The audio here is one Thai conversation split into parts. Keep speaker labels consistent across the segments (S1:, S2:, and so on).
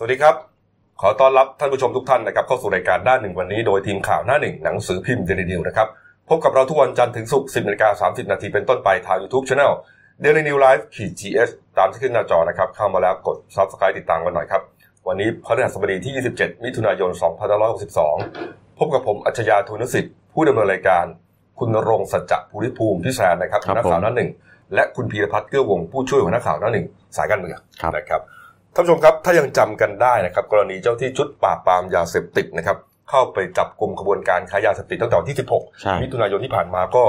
S1: สวัสดีครับ ขอต้อนรับท่านผู้ชมทุกท่านนะครับเข้าสู่รายการด้านหนึ่งวันนี้โดยทีมข่าวหน้าหนึ่งหนังสือพิมพ์เดลินิวนะครับพบกับเราทุกวันจันทร์ถึงศุกร์10นาฬิกา30 นาทีเป็นต้นไปทาง YouTube Channel Daily New Life ขีด GS ตามที่ขึ้นหน้าจอนะครับเข้ามาแล้วกด Subscribe ติดตามกันหน่อยครับ วันนี้พฤหัสบดีที่ 27 มิถุนายน 2562 พบกับผมอัจฉริยะทุนสิทธิ์ผู้ดำเนินรายการ คุณณรงค์สัจจะภูริภูมิพี่แซนนะครับ
S2: ครับ
S1: นักข่าว
S2: ผม
S1: หน้าหนึ่งและคุณพีรพัฒน์เกื้อวงผู้ช่วยหัวหน้าข่าวหน้าหนึ่งสายการเมือง
S2: ครับ
S1: นะครับ ท่านผู้ชมครับถ้ายังจำกันได้นะครับกรณีเจ้าที่ชุดปราบปรามยาเสพติดนะครับเข้าไปจับกลุ่มขบวนการค้ายาเสพติดตั้งแต่วันที่
S2: ใช่
S1: 16 มิถุนายนที่ผ่านมาก็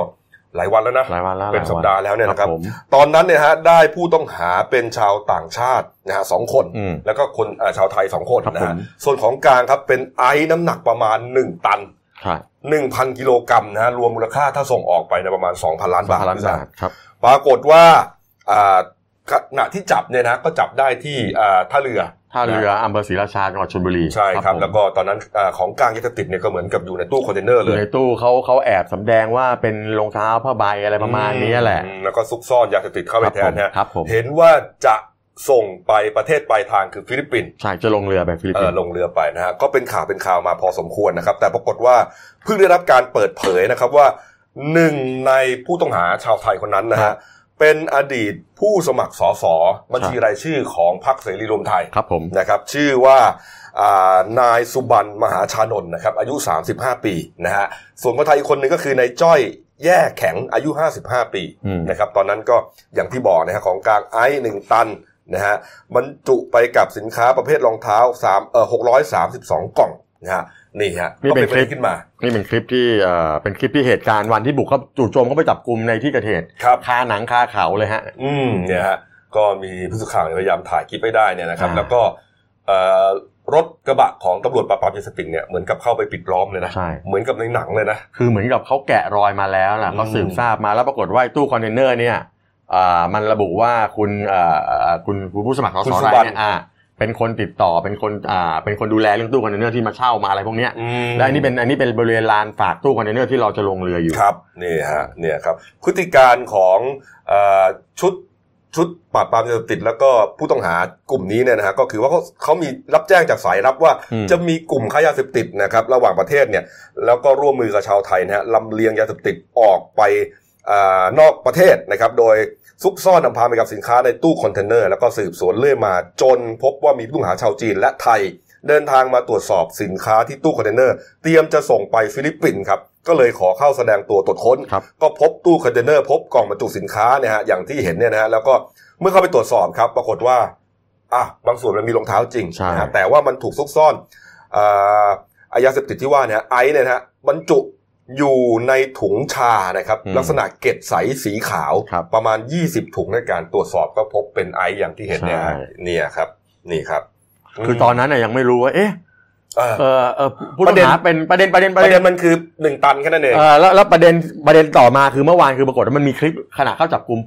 S1: หลายวันแล้วนะ
S2: หลายวันแล้ว
S1: เป็นสัปดาห์แล้วเนี่ยนะครับ
S2: ผม
S1: ตอนนั้นเนี่ยฮะได้ผู้ต้องหาเป็นชาวต่างชาตินะฮะสองคน
S2: อืม
S1: แล้วก็คนเอ่อชาวไทยสองคน
S2: ครับ
S1: นะ
S2: ผ
S1: ฮะ
S2: ม
S1: ส่วนของกลางครับเป็นไอซ์น้ำหนักประมาณ 1 ตัน
S2: ใช่
S1: 1,000กิโลกรัมนะฮะรวมมูลค่าถ้าส่งออกไปในยประมาณ 2,000ล้าน
S2: สอง
S1: บาท
S2: พันล้านบาทครับ
S1: ปรากฏว่าอ่า ขณะที่จับเนี่ยนะก็จับได้ที่อ่าท่าเรือ
S2: ท่าเรืออำเภอศรีราชาจังหวัดชลบุรี
S1: ใช่ครับ
S2: ผม
S1: แล้วก็ตอนนั้นอาของกลางยาเสพติดเนี่ยก็เหมือนกับอยู่ในตู้คอนเทนเนอร์
S2: อ
S1: เล
S2: ยู่
S1: ย
S2: ในตู้เขาเขาแอบสำแดงว่าเป็นรองเท้าผ้าใบอะไรประมาณนี้แหละ
S1: อืมแล้วก็ซุกซ่อนยาเสพติดเข้าไป
S2: ครับ
S1: แท
S2: ผ
S1: น
S2: ม
S1: ฮะ
S2: ครับผม
S1: เห็นว่าจะส่งไปประเทศปลายทางคือฟิลิปปินส์
S2: ใช่จะลงเรือไปฟิลิป
S1: เอ
S2: ปิ
S1: อน
S2: ส์
S1: ลงเรือไปนะฮะก็เป็นข่าวเป็นข่าวมาพอสมควรนะครับ แต่ปรากฏว่าเพิ่งได้รับการเปิดเผยนะครับว่าหนึ่งในผู้ต้องหาชาวไทยคนนั้นนะฮะ เป็นอดีตผู้สมัครสสบัญชีรายชื่อของพรรคเสรีรวมไทย
S2: ครับผม
S1: นะครับชื่อว่าอ่านายสุบันมหาชานนท์นะครับอายุ 35 ปีนะฮะส่วนคนไทยอีกคนหนึ่งก็คือนายจ้อยแย่แข็งอายุ 55 ปี
S2: อืม
S1: นะครับตอนนั้นก็อย่างที่บอกนะฮะของกลางไอซ์หนึ่งตันนะฮะบรรจุไปกับสินค้าประเภทรองเท้า3เอ่อ632 กล่องนะฮะ นี่ฮะ
S2: นี่
S1: ก็
S2: เป็
S1: เป็นน
S2: ค
S1: ประ
S2: ลิ
S1: เด็
S2: ป
S1: นขึ้นมา
S2: นี่เป็นคลิปที่เอ่อเป็นคลิปที่เหตุการณ์วันที่บุกเข้าจู่โจมเข้าไปจับกลุ่มในที่เกิดเหตุ
S1: ครับ
S2: คาหนังคาเขาเลยฮะ
S1: อืมเนี่ยฮะก็มีผู้สื่อข่าวเนี่ยพยายามถ่ายคลิปไว้ได้เนี่ยนะครับ
S2: อ่า
S1: แล้วก็เอ่อรถกระบะของตำรวจปราบปรามยาเสพติดเนี่ยเหมือนกับเข้าไปปิดล้อมเลยนะ
S2: ใช่
S1: เหมือนกับในหนังเลยนะ
S2: คือเหมือนกับเขาแกะรอยมาแล้วนะเขาสืบทราบมาแล้วปรากฏว่าไอ้ตู้คอนเทนเนอร์เนี่ยอ่ามันระบุว่าคุณอ่าอ่าคุณคุณผู้สมัครส
S1: คุณ
S2: ส
S1: สุ
S2: ราย
S1: บัน
S2: เนี่ยอ่า เป็นคนติดต่อเป็นคนอ่าเป็นคนดูแลเรื่องตู้คอนเทนเนอร์ที่มาเช่ามาอะไรพวกเนี้ย
S1: อืม
S2: และอันนี้เป็นอันนี้เป็นบริเวณลานฝากตู้คอนเทนเนอร์ที่เราจะลงเรืออยู่
S1: ครับนี่ฮะเนี่ยครับพฤติการของเอ่อชุดชุดปราบปรามยาเสพติดแล้วก็ผู้ต้องหากลุ่มนี้เนี่ยนะฮะก็คือว่าเขาเขามีรับแจ้งจากสายรับว่า
S2: อืม
S1: จะมีกลุ่มค้ายาเสพติดนะครับระหว่างประเทศเนี่ยแล้วก็ร่วมมือกับชาวไทยนะฮะลำเลียงยาเสพติดออกไปอานอกประเทศนะครับโดย ซุกซ่อนอำพรางไปกับสินค้าในตู้คอนเทนเนอร์แล้วก็สืบสวนเรื่อยมาจนพบว่ามีผู้ต้องหาชาวจีนและไทย เดินทางมาตรวจสอบสินค้าที่ตู้คอนเทนเนอร์ เตรียมจะส่งไปฟิลิปปินส์ครับก็เลยขอเข้าแสดงตัวตรวจค้น
S2: ครับ
S1: ก็พบตู้คอนเทนเนอร์พบกล่องบรรจุสินค้าเนี่ยฮะอย่างที่เห็นเนี่ยนะฮะแล้วก็เมื่อเข้าไปตรวจสอบครับปรากฏว่าอะบางส่วนมันมีรองเท้าจริง
S2: ใช่
S1: นะฮะแต่ว่ามันถูกซุกซ่อนอ่าอายาเสพติดที่ว่าเนี่ยไอซ์เนี่ยนะฮะบรรจุ อยู่ในถุงชานะครับ ลักษณะเกล็ดใสสีขาว
S2: ครับ
S1: ประมาณ 20 ถุงในการตรวจสอบก็พบเป็นไอซ์อย่างที่เห็นเนี่ยฮะ
S2: ใช่
S1: เนี่ยครับ นี่ครับ
S2: คือตอนนั้นน่ะยังไม่รู้ว่า เอ๊ะ
S1: เออ
S2: เออเออผู้
S1: ป
S2: ต้อ
S1: ระเด็
S2: ง
S1: น
S2: หาเป็นประเด็นประเด็น
S1: ป
S2: ประระ
S1: เด็
S2: เด็
S1: น
S2: น
S1: มันคือหนึ่งตันแค่นั้นเอง
S2: เออแล้วแล้วประเด็นประเด็นต่อมาคือเมื่อวานคือปรากฏว่ามันมีคลิปขณะเข้าจับกลุ่ม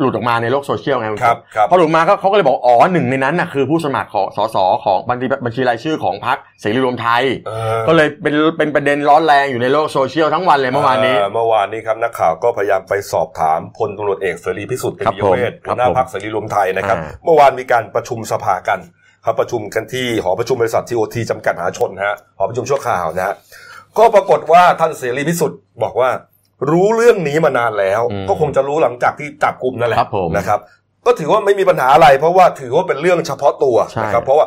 S2: หลุดออกมาในโลกโซเชียลไงณ
S1: ครับครับ
S2: พอหลุดมาก็เขาก็เลยบอกอ๋อหนึ่งในนั้นน่ะคือผู้สมัครของสสของบัญชีบัญชีรายชื่อของพรรคเสรีรวมไทย
S1: เออ
S2: ก็เลยเป็นเป็นประเด็นร้อนแรงอยู่ในโลกโซเชียลทั้งวันเลยเมื่อวานนี้
S1: เเมื่อวานนี้ครับนักข่าวก็พยายามไปสอบถามพลตำรวจเอกเสรีพิสุทธิ์เต
S2: ครับ
S1: มียเวท
S2: ผม
S1: หัวหน้า
S2: ครับผม
S1: พรรคเสรีรวมไทยนะครับ
S2: อ่า
S1: เมื่อวานมีการประชุมสภากันครับประชุมกันที่หอประชุมบริษัททีโอทีจำกัดมหาชนฮะหอประชุมชั่วคราวนะฮะก็ปรากฏว่าท่านเสรีพิสุทธิ์บอกว่า รู้เรื่องนี้มานานแล้ว
S2: อืม
S1: ก็คงจะรู้หลังจากที่จับกลุ่มนั่นแหละ
S2: ครับผม
S1: นะครับ ก็ถือว่าไม่มีปัญหาอะไร เพราะว่าถือว่าเป็นเรื่องเฉพาะตัว
S2: ใช่
S1: นะครับ เพราะว่า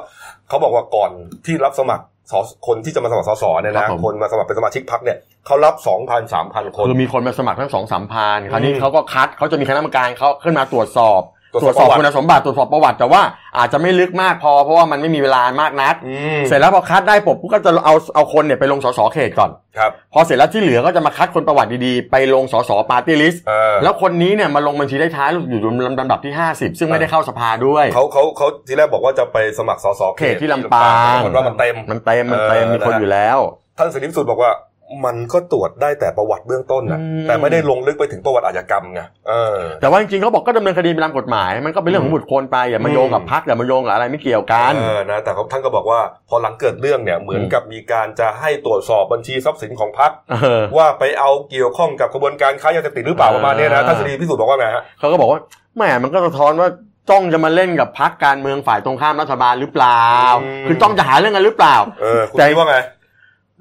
S1: เขาบอกว่าก่อนที่รับสมัครคนที่จะมาสมัครสสเนี่ยนะครั
S2: บผม
S1: คนมาสมัครเป็นสมาชิกพรรคเนี่ยเขารับ2,000 3,000คน
S2: คือมีคนมาสมัครทั้งสองสามพันคราวนี้
S1: อืม
S2: เขาก็คัดเขาจะมีคณะกรรมการเขาขึ้นมาตรวจสอบ
S1: ตรวจ
S2: ต
S1: สอบ
S2: วจสอบ
S1: ประวัติ
S2: คุณสมบัติตรวจสอบประวัติแต่ว่าอาจจะไม่ลึกมากพอเพราะว่ามันไม่มีเวลามากนัก
S1: อืม
S2: เสร็จแล้วพอคัดได้ปุ๊บก็จะเอาเอาคนเนี่ยไปลงสสเขตก่อน
S1: ครับ
S2: พอเสร็จแล้วที่เหลือก็จะมาคัดคนประวัติดีๆ ไปลงสสปาร์ตี้ลิสต์
S1: เออ
S2: แล้วคนนี้เนี่ยมาลงบัญชีได้ท้ายอยู่ลำดับที่ 50 ซึ่งไม่ได้เข้าสภาด้วย
S1: เขาเขาเขาทีแรกบอกว่าจะไปสมัครสส
S2: เขตที่ลำปาง
S1: ปรากฏว่ามันเต็ม
S2: มันเต็มมันเต็ม
S1: เออ
S2: มีคน
S1: นะฮะ
S2: อยู่แล้ว
S1: ท่านเสรีพิสุทธิ์บอกว่า มันก็ตรวจได้แต่ประวัติเบื้องต้นนะ
S2: อืม
S1: แต่ไม่ได้ลงลึกไปถึงประวัติอาชญากรรมไงเออ
S2: แต่ว่าจริงๆเขาบอกก็ดำเนินคดีไปตามกฎหมาย มันก็เป็นเรื่องของบุตรคนไปอย่ามาโยงกับพักอย่ามาโยงกับอะไรไม่เกี่ยวกัน
S1: เออนะแต่เขาท่านก็บอกว่าพอหลังเกิดเรื่องเนี่ยเหมือนกับมีการจะให้ตรวจสอบบัญชีทรัพย์สินของพรรค
S2: เออ
S1: ว่าไปเอาเกี่ยวข้องกับกระบวนการค้ายาเสพติดหรือเปล่า
S2: เออ
S1: ประมาณเนี้ยนะท่านเสรีพิสุทธิ์บอกว่าไงฮะ
S2: เขาก็บอกว่าแหมมันก็สะท้อนว่าจ้องจะมาเล่นกับพักการเมืองฝ่ายตรงข้ามรัฐบาลหรือเปล่า
S1: อืม
S2: คือจ้องจะหาเรื่องกันหรือเปล่า
S1: เออคุณ
S2: ใจ
S1: คิดว่าไง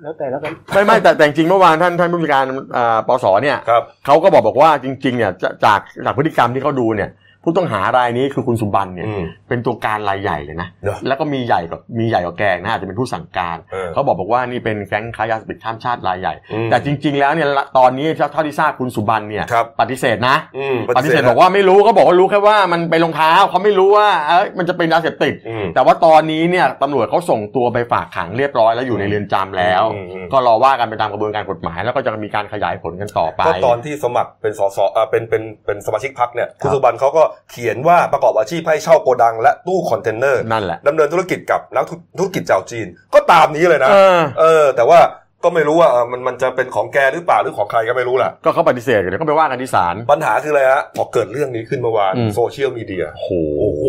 S3: แล้วแต่แล้วกัน
S2: ไม่ไม่แต่แต่จริงๆเมื่อวานท่านท่านผู้จัดการอ่าปสเนี่ย
S1: ครับ
S2: เขาก็บอกบอกว่าจริง ๆ เนี่ยจะจากจากพฤติกรรมที่เขาดูเนี่ย ผู้ต้องหารายนี้คือคุณสุบันเนี่ย
S1: อืม
S2: เป็นตัวการรายใหญ่เลยนะ
S1: เหรอ
S2: แล้วก็มีใหญ่กว่ามีใหญ่กว่าแกงนะอาจจะเป็นผู้สั่งการ
S1: เออ
S2: เขาบอกบอกว่านี่เป็นแก๊งค้ายาเสพติดข้ามชาติรายใหญ่
S1: อืม
S2: แต่จริง ๆ แล้วเนี่ยตอนนี้เท่าที่ทราบคุณสุบันเนี่ย
S1: ครับ
S2: ปฏิเสธนะ
S1: อืม
S2: ปฏิเสธบอกว่าไม่รู้เขาบอกว่ารู้แค่ว่ามันเป็นรองเท้าเขาไม่รู้ว่าเอ้ยมันจะเป็นยาเสพติด
S1: อืม
S2: แต่ว่าตอนนี้เนี่ยตำรวจเขาส่งตัวไปฝากขังเรียบร้อยแล้วอยู่ในเรือนจำแล้ว
S1: อืมอืม
S2: ก็รอว่ากันไปตามกระบวนการกฎหมาย แล้วก็จะมีการขยายผลกันต่อไป
S1: ก็ตอนที่สมัครเป็นสสเอ่อเป็นเป็นเป็นสมาชิกพรรคเนี่ย
S2: ครับ
S1: คุณสุบันเขาก็เขียนว่าประกอบอาชีพให้เช่าโกดังและตู้คอนเทนเนอร์
S2: นั่นแหละ
S1: ดำเนินธุรกิจกับนักธุรกิจชาวจีน ก็ตามนี้เลยนะ
S2: เออ
S1: เออแต่ว่าก็ไม่รู้ว่าเออมันมันจะเป็นของแกหรือเปล่าหรือของใครก็ไม่รู้แหละ
S2: ก็เขาปฏิเสธเดี๋ยวก็ไปว่ากันที่ศาล
S1: ปัญหาคืออะไรฮะพอเกิดเรื่องนี้ขึ้นเมื่อวาน
S2: อืม
S1: โซเชียลมีเดีย
S2: โอ้โห
S1: โอ้โห